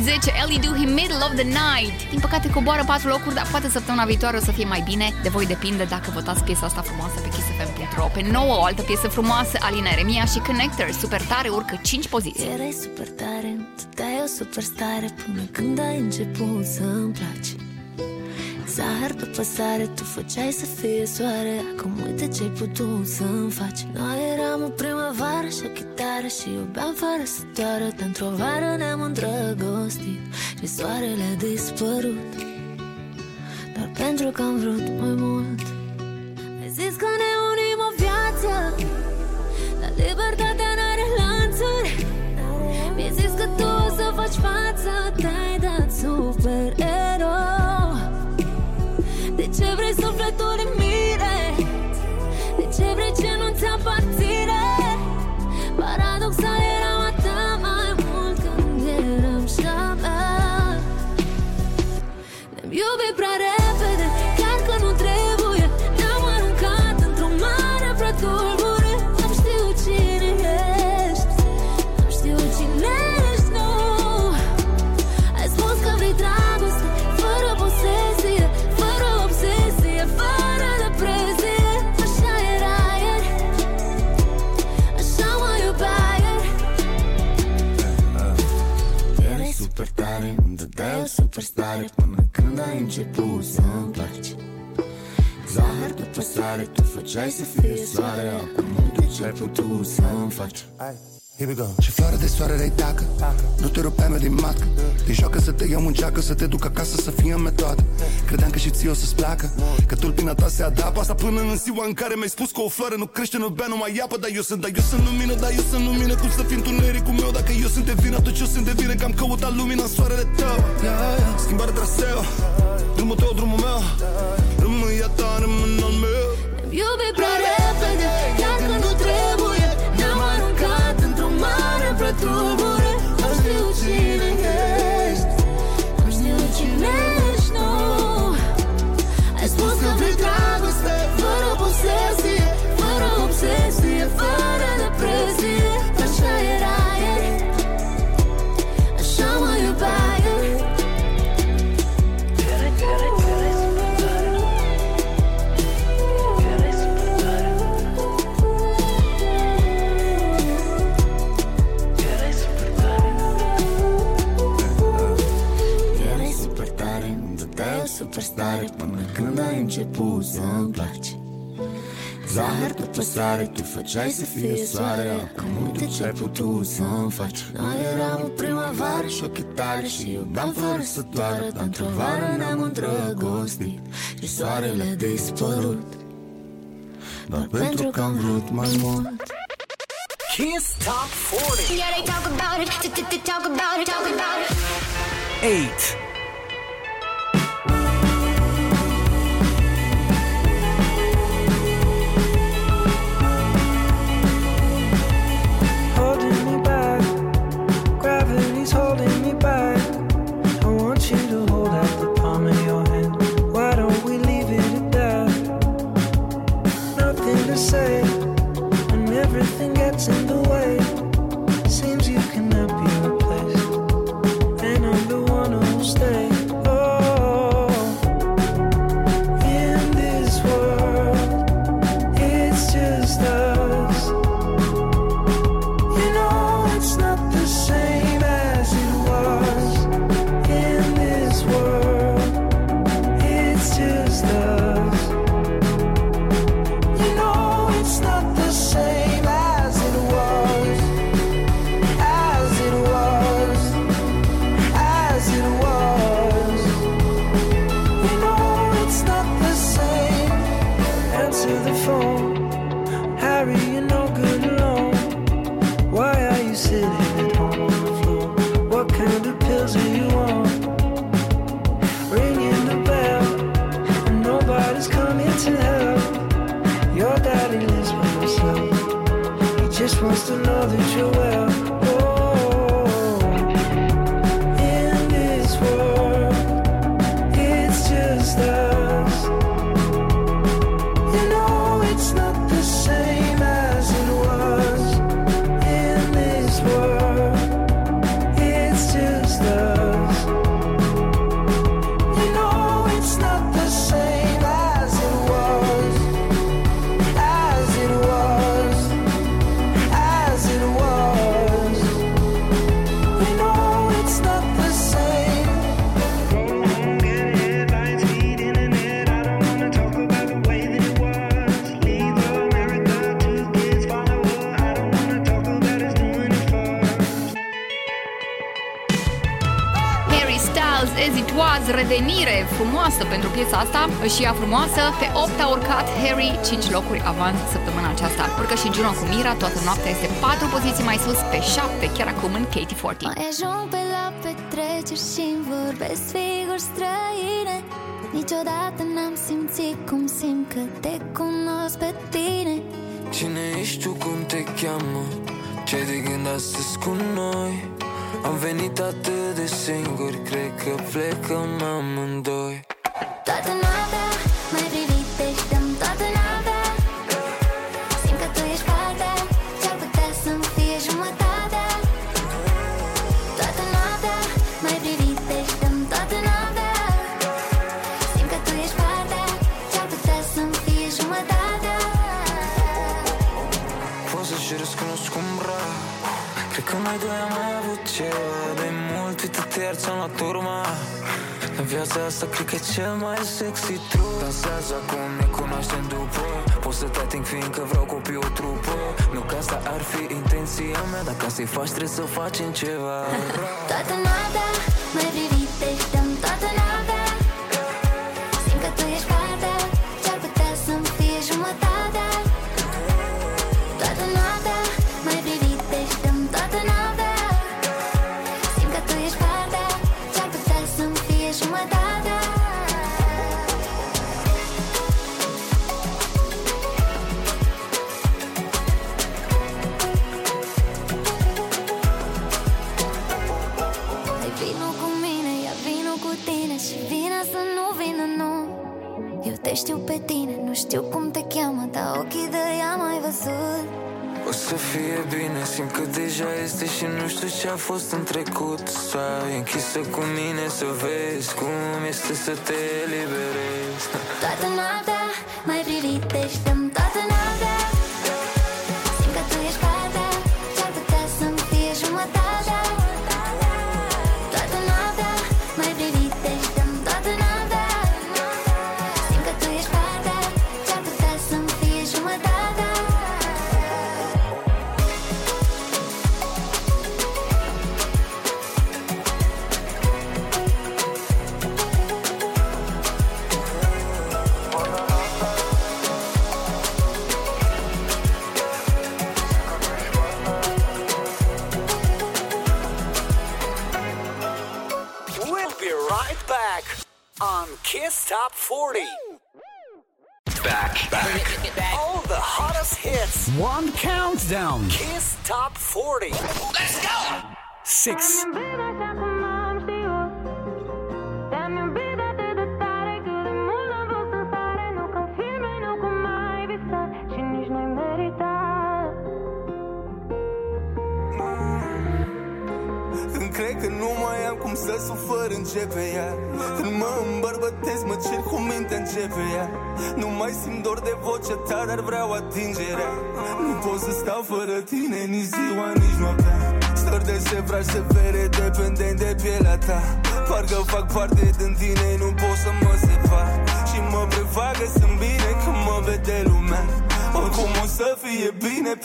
10, Ellie Do Him Middle of the Night. Din păcate coboară 4 locuri, dar poate săptămâna viitoare o să fie mai bine. De voi depinde dacă votați piesa asta frumoasă pe kissfm.ro. Pe 9, o altă piesă frumoasă, Alina Eremia și Connector, super tare, urcă 5 poziții. Erai super tare, dai o superstare Până când ai început să-mi place Zahăr după sare, tu făceai să fie soare Acum uite ce-ai putut să-mi faci Noi eram o primăvară și o chitară Și iubeam fără să doară Dar într-o vară ne-am îndrăgostit Și soarele a dispărut. Doar pentru că am vrut mai mult Ai zis că ne unim o viață Dar libertatea n-are lanțuri. Mi-ai zis că tu o să faci față început să-mi placi. Zahăr după sare, tu făceai să fie soare. Acum uite ce ai putut să-mi faci? Here we go. Și floare de soare ai tacă? Nu te rupeam eu din matcă. Te joacă să te iau în geacă Să te duc acasă să fie în metodă Credeam că și ție o să-ți placă. Că tulpina ta se adapă. Asta până în ziua în care mi-ai spus că o floare nu crește, nu bea, nu mai apă Dar eu sunt, dar eu sunt lumină, dar eu sunt lumină. Cum să fii întunericul meu Dacă eu sunt de vină, atunci eu sunt de vină Că am căutat lumina în soarele tău. Schimbare traseu Drumul tău, drumul meu. Rămâi a ta, rămân al meu. Ne-am iubit prea repede Chiar că nu trebuie. Ne-am aruncat într-o mare prătulbure Am știut cine ești Am știut cine ești, nu Ai spus că vrei dragoste Fără posesie Fără obsesie superstare Până când ai început să-mi placi Zahăr după sare, tu făceai să fie soare Acum uite ce ai putut să-mi faci Noi eram o primăvară și o chitară Și iubeam fără să doară Dar într-o vară ne-am îndrăgostit Și soarele a dispărut Doar pentru că am vrut mai mult Kiss Top 40. Yeah, they talk about it, t- t- t- talk about it, talk about it. 8. și ea frumoasă. Pe 8 a urcat Harry 5 locuri avans săptămâna aceasta. Urcă și Juno cu Mira, toată noaptea este 4 poziții mai sus, pe 7 chiar acum în Katie 40. Mai ajung pe la petreceri și vorbesc figuri străine Niciodată n-am simțit cum simt că te cunosc pe tine Cine ești tu, cum te cheamă? Ce de gând astăzi cu noi? Am venit atât de singur, cred că plecăm amândoi Cel mai sexy trup. Dansează acum, ne cunoaștem după. Poți să te ating fiindcă vreau copii o trupă. Nu ca asta ar fi intenția mea Dacă să-i faci, trebuie să facem ceva. Toată noaptea mai privitește. Te știu pe tine, nu știu cum te cheamă Dar ochii de ea mai văzut. O să fie bine, simt că deja este Și nu știu ce a fost în trecut. Stai închisă cu mine să vezi Cum este să te eliberezi. Toată noaptea mai privitești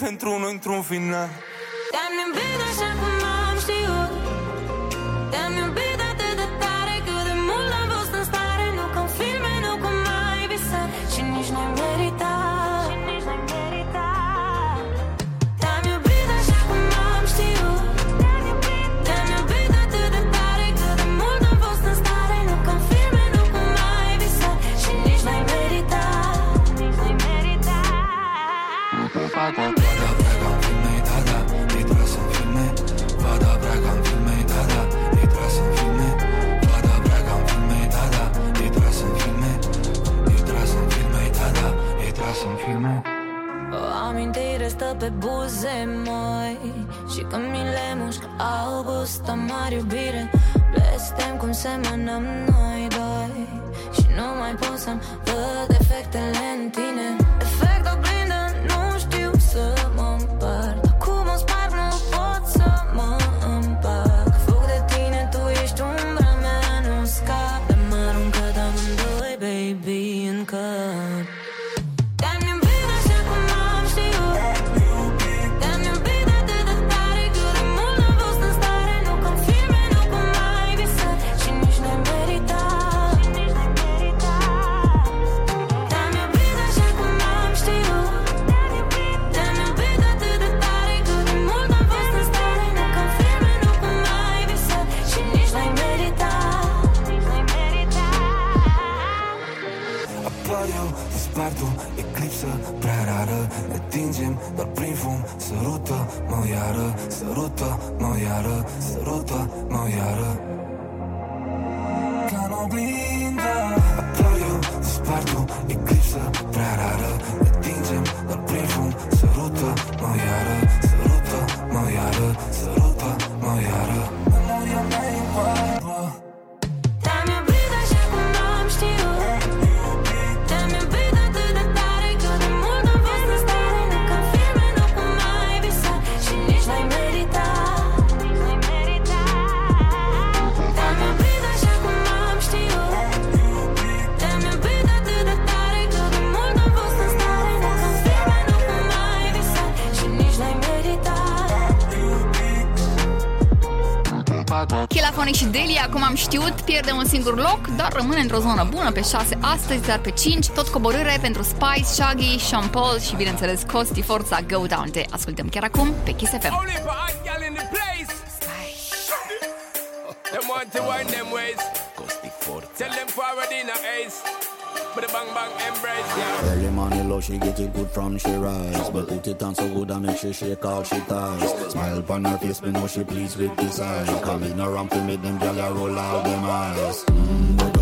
pentru noi într-un final. Dar ne vede așa cum ale moi Și când mi le mușc albă, stăm mari iubire. Blestem cum semănăm noi Chilafonic și Delia, cum am știut, pierde un singur loc, dar rămâne într-o zonă bună pe 6 astăzi, dar pe 5, tot coborâre pentru Spice, Shaggy, Sean Paul și, bineînțeles, Costi Forța Go Down. Te ascultăm chiar acum pe Kiss FM. Only for hot gal in the place. Them want to wind them ways. Tell them forward in a ace. But the bang bang embrace, yeah. Early money low, she get it good from she rise. But put it on so good and make she shake all she ties. Smile upon her face, me know she pleased with this eye. Coming around to make them gyal roll out them eyes. Mm,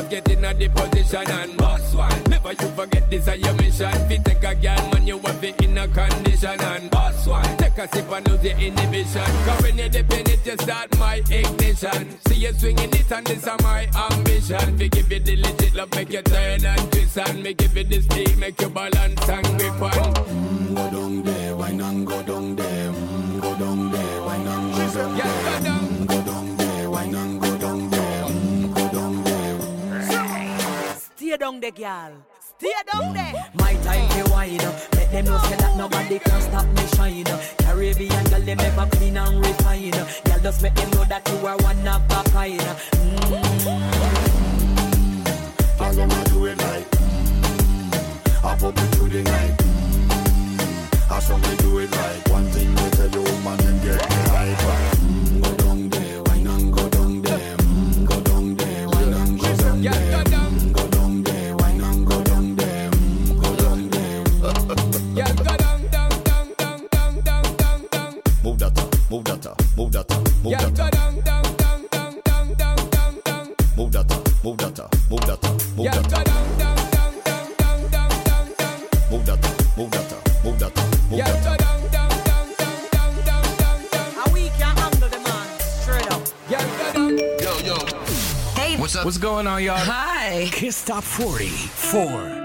Fight it, just get in a the position and boss one. Never you forget this is your mission. Fi take a girl, man, you have it in a condition and boss one. Take a sip and lose your inhibition. Cause when you dip in it, you start my ignition. See you swinging it and this is my ambition. We give you the legit love, make you turn and twist and me give you the speed, make you balance and grip on. Mm, go down there, wine and go down there. Mm, go down there, wine and go down there. Mm, go down there, wine and go Stay down there, girl. Stay down there. My time to wine up. Let them know say that nobody can stop me shine. Caribbean girl, they never clean and refine. Girl, just make them know that you are one of a kind. Girl, them a do it like mm, I pop it through the night mm, I saw me do it like One thing they tell you, man, them get me hyper move that, move that. Move that, move that, move that, move that, move that. Move that, move that, move that, move that. What's up? What's going on, y'all? Hi. Kiss Top 40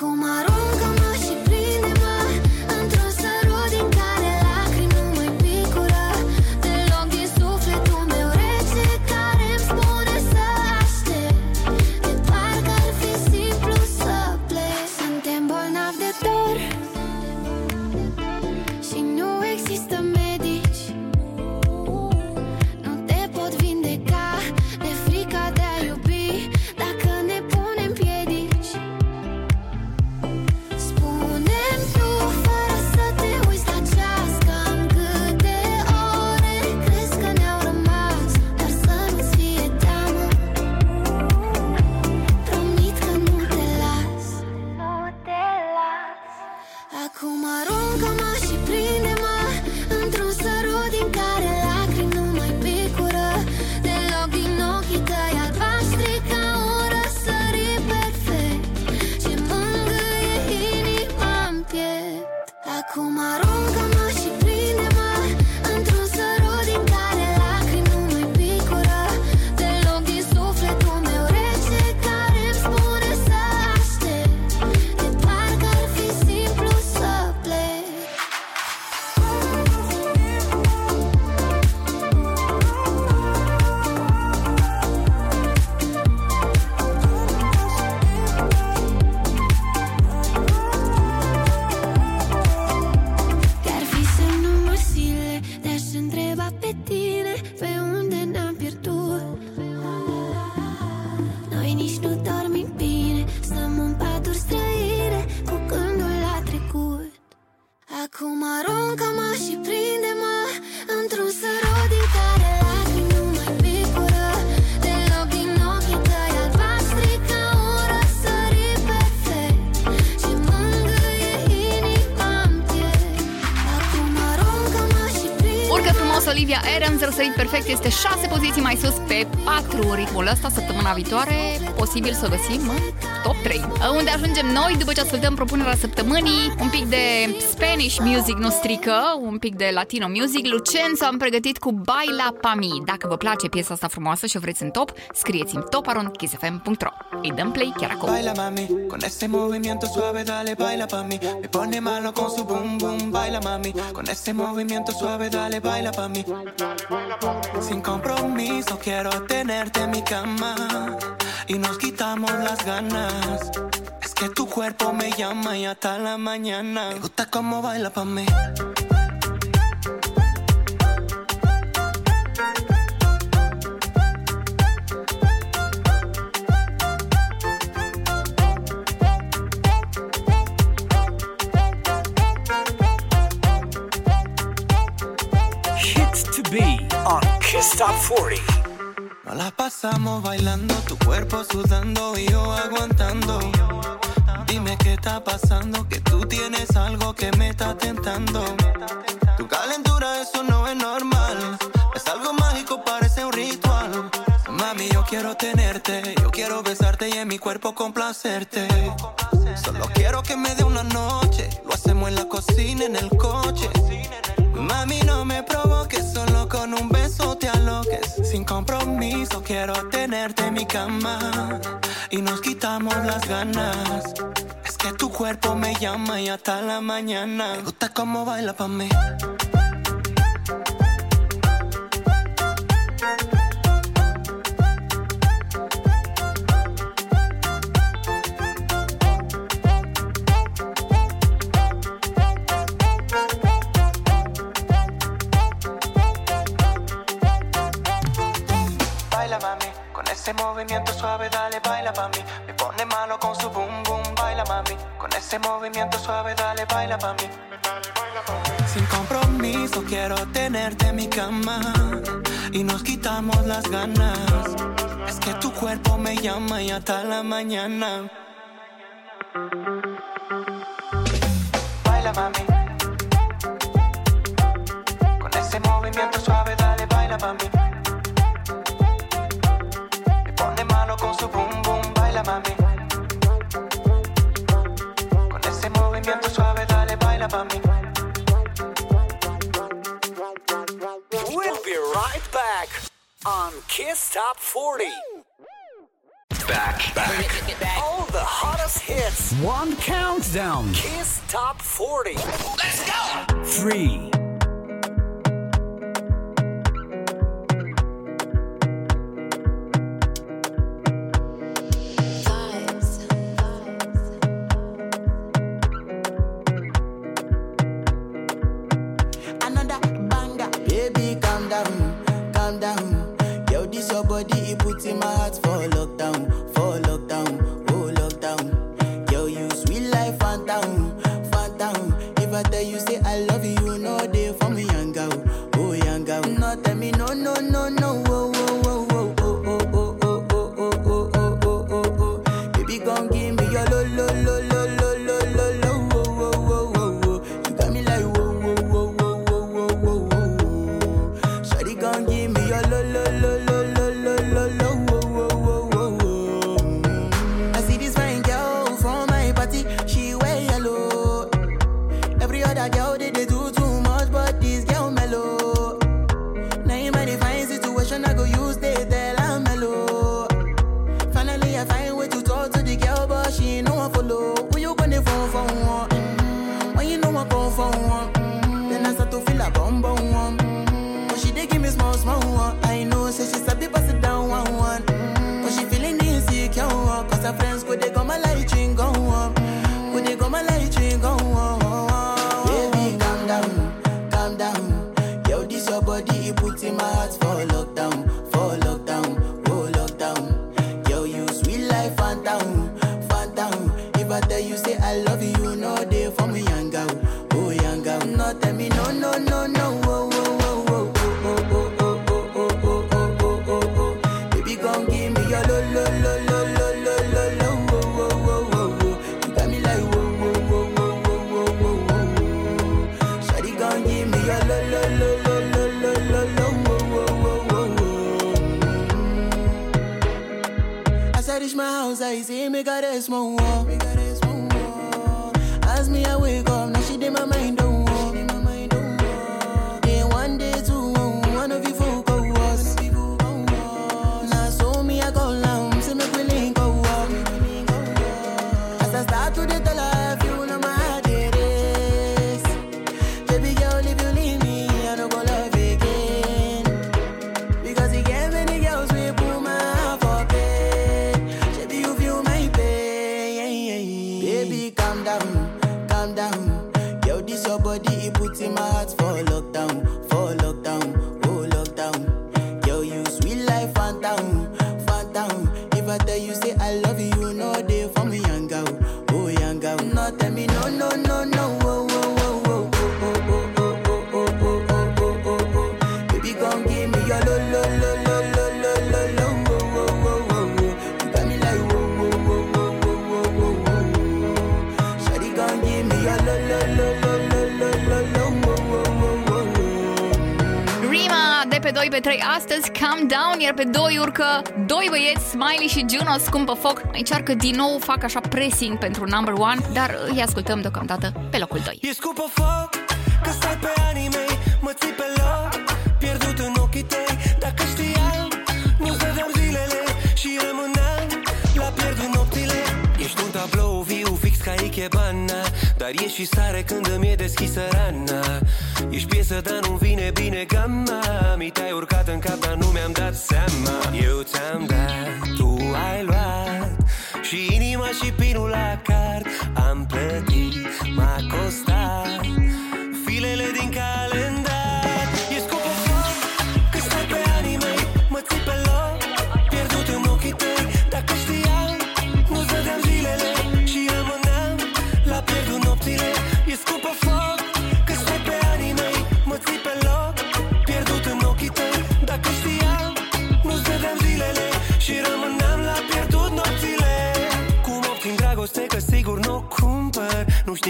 Kumar Adams, răsărit perfect, este 6 poziții mai sus pe 4 ritmul ăsta săptămâna viitoare, posibil să o găsim în top 3. Unde ajungem noi după ce ascultăm propunerea săptămânii, un pic de Spanish music nu strică, un pic de Latino music. Lucenzo am pregătit cu Baila Pa Mi. Dacă vă place piesa asta frumoasă și o vreți în top, scrieți-mi toparonkissfm.ro Îi dăm play chiar acum. Baila mami, con ese movimiento suave dale baila pa' mí. Me pone malo con su boom boom, baila mami. Con ese movimiento suave dale baila pa' mí. Sin compromiso quiero tenerte en mi cama y nos quitamos las ganas. Es que tu cuerpo me llama y hasta la mañana. Me gusta cómo baila pa' mí. 40. Nos la pasamos bailando, tu cuerpo sudando y yo aguantando. Dime qué está pasando, que tú tienes algo que me está tentando. Tu calentura, eso no es normal. Es algo mágico, parece un ritual. Mami, yo quiero tenerte, yo quiero besarte y en mi cuerpo complacerte. Solo quiero que me dé una noche, lo hacemos en la cocina, en el coche. Mami, no me provoques, solo con un beso te aloques. Sin compromiso, quiero tenerte en mi cama y nos quitamos las ganas. Es que tu cuerpo me llama y hasta la mañana. Me gusta cómo baila pa' mí. Ese movimiento suave dale baila pa' mí. Me pone malo con su boom boom, baila mami. Con ese movimiento suave dale baila pa' mí. Sin compromiso quiero tenerte en mi cama y nos quitamos las ganas. Es que tu cuerpo me llama y hasta la mañana. Baila mami. Dale baila pa' mí. We'll be right back on Kiss Top 40. Back, back. All the hottest hits. One countdown. Kiss Top 40. Let's go. Three. 2 pe 3 astăzi Calm Down, iar pe 2 urcă doi băieți, Smiley și Juno, scumpă foc. Mai încearcă din nou, fac așa pressing pentru number one, dar îi ascultăm deocamdată pe locul 2. E scumpă foc, că stai pe anii mă ții pe loc, pierdut în ochii tăi, dacă știam, nu vedeam zilele și rămâneam la pierdut nopțile. Ești un tablou viu fix ca Ikebana dar ieși și sare când îmi e deschisă rana. Ești piesă, dar nu vine bine gama. Mi te-ai urcat în cap, dar nu mi-am dat seama. Eu ți-am dat, tu ai luat. Și inima și pinul la card. Am plătit, m-a costat.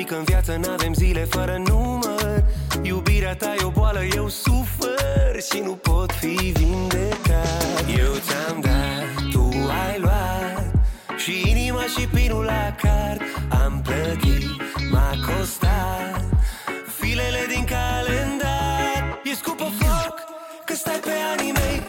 Știi că în viață n-avem zile fără număr. Iubirea ta e o boală, eu sufer Și nu pot fi vindecat. Eu ți-am dat, tu ai luat Și inima și pinul la card Am plătit, m-a costat. Filele din calendar E scupă foc, că stai pe anii mei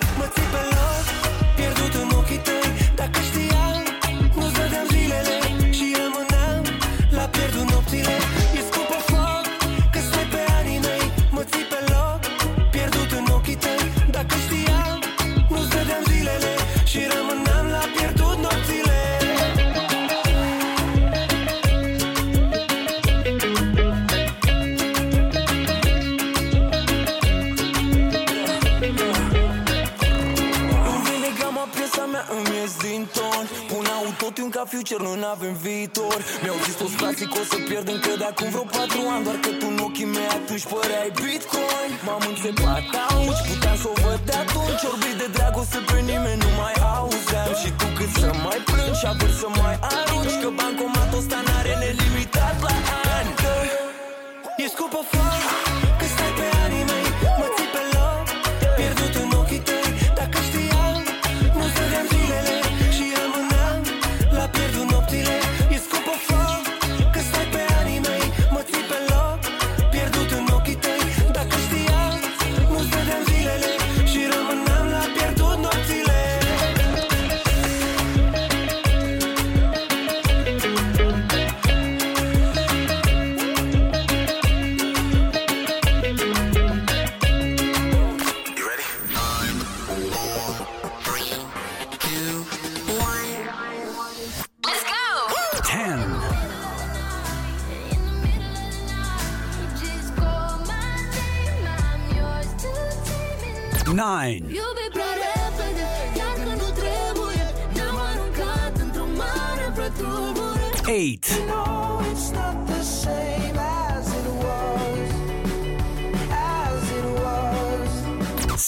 ca future, nu avem viitor. Mi-au zis toți frații că o să pierd încă de acum vreo patru ani Doar că tu în ochii mei atunci păreai bitcoin. M-am înțepat auci, puteam să o văd de atunci Orbi de dragoste pe nimeni nu mai auzeam. Și tu cât să mai plângi, având să mai arunci Că bancomatul ăsta n-are nelimitat la ani. Că e scupă fani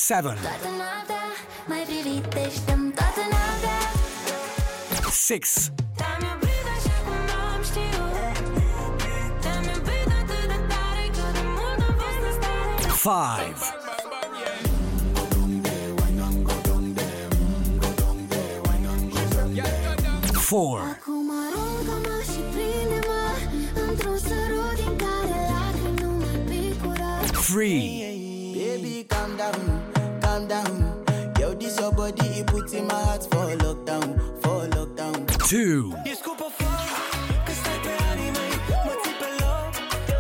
7 6 5 four. Free. Baby, calm down calm down. Yo, this your body, it puts in my heart for lockdown, for lockdown. 2, E scopă foc Că stai pe anii mei Mă ții pe loc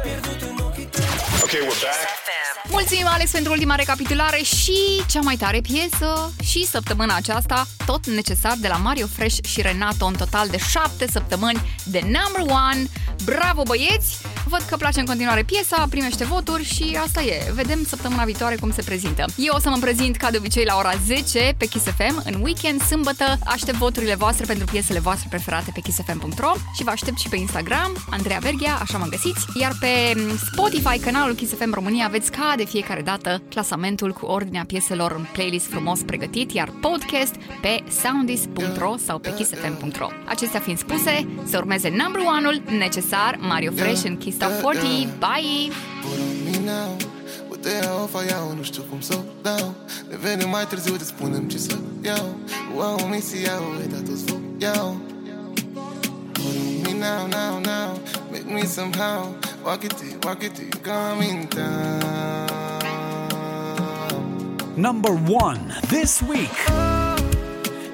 Pierdut în ochii tăi Okay, we're back. Mulțumim, Alex, pentru ultima recapitulare și cea mai tare piesă și săptămâna aceasta, tot necesar de la Mario Fresh și Renato, în total de 7 săptămâni de number one. Bravo, băieți! Văd că place în continuare piesa, primește voturi și asta e. Vedem săptămâna viitoare cum se prezintă. Eu o să mă prezint ca de obicei la ora 10 pe Kiss FM în weekend, sâmbătă. Aștept voturile voastre pentru piesele voastre preferate pe kissfm.ro și vă aștept și pe Instagram, Andreea Berghia, așa mă găsiți. Iar pe Spotify, canalul Kiss FM România, aveți ca de fiecare dată clasamentul cu ordinea pieselor în playlist frumos pregătit, iar podcast pe soundis.ro sau pe kissfm.ro. Acestea fiind spuse, să urmeze number one-ul necesar, Mario Fresh în Kiss Top 40. Bye! Put on me iau, fa iau, nu știu cum să o dau Ne venim mai târziu, te spunem ce să iau Wow, mi se iau, e dat toți foc iau Put me now, now, now Make me somehow Walk it walk it to you Coming down number 1 this week.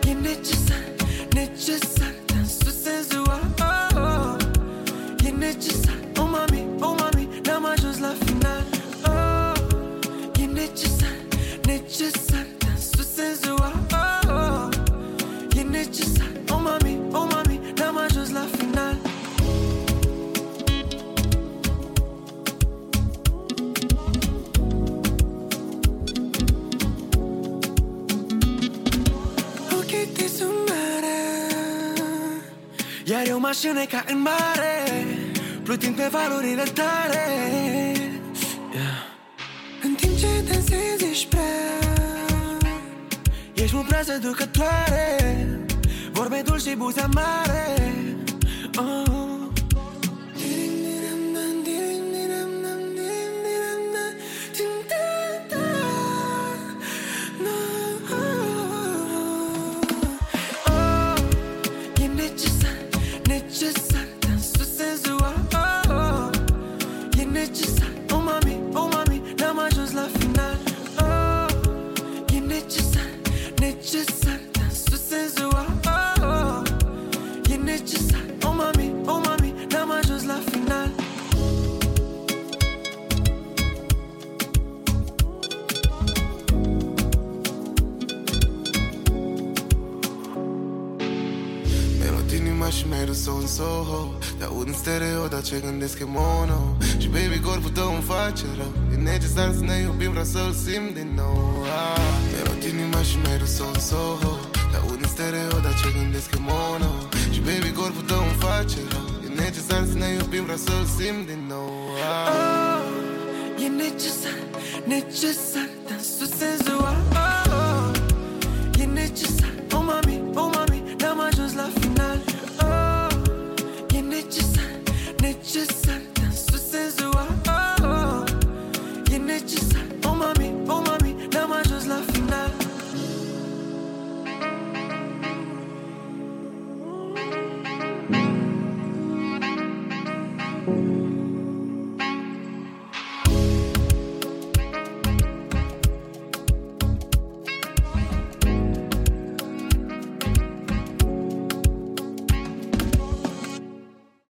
E necesar, necesar Iar eu mașină ca în mare Plutind pe valurile tare yeah. În timp ce dansezi ești prea Ești mult prea seducătoare Vorbe dulci și buze mare oh. sau în Soho Te aud în stereo, dar ce gândesc e mono Și baby, corpul tău îmi face rău E necesar să ne iubim, vreau să-l simt din nou ah. Mi-a inima și mereu sau în Soho Te aud în stereo, dar ce gândesc e mono Și baby, corpul tău îmi face rău E necesar să ne iubim, vreau să-l simt din nou ah. oh, E necesar, necesar, dansul senzual oh, ah, oh. E necesar, oh mami, oh mami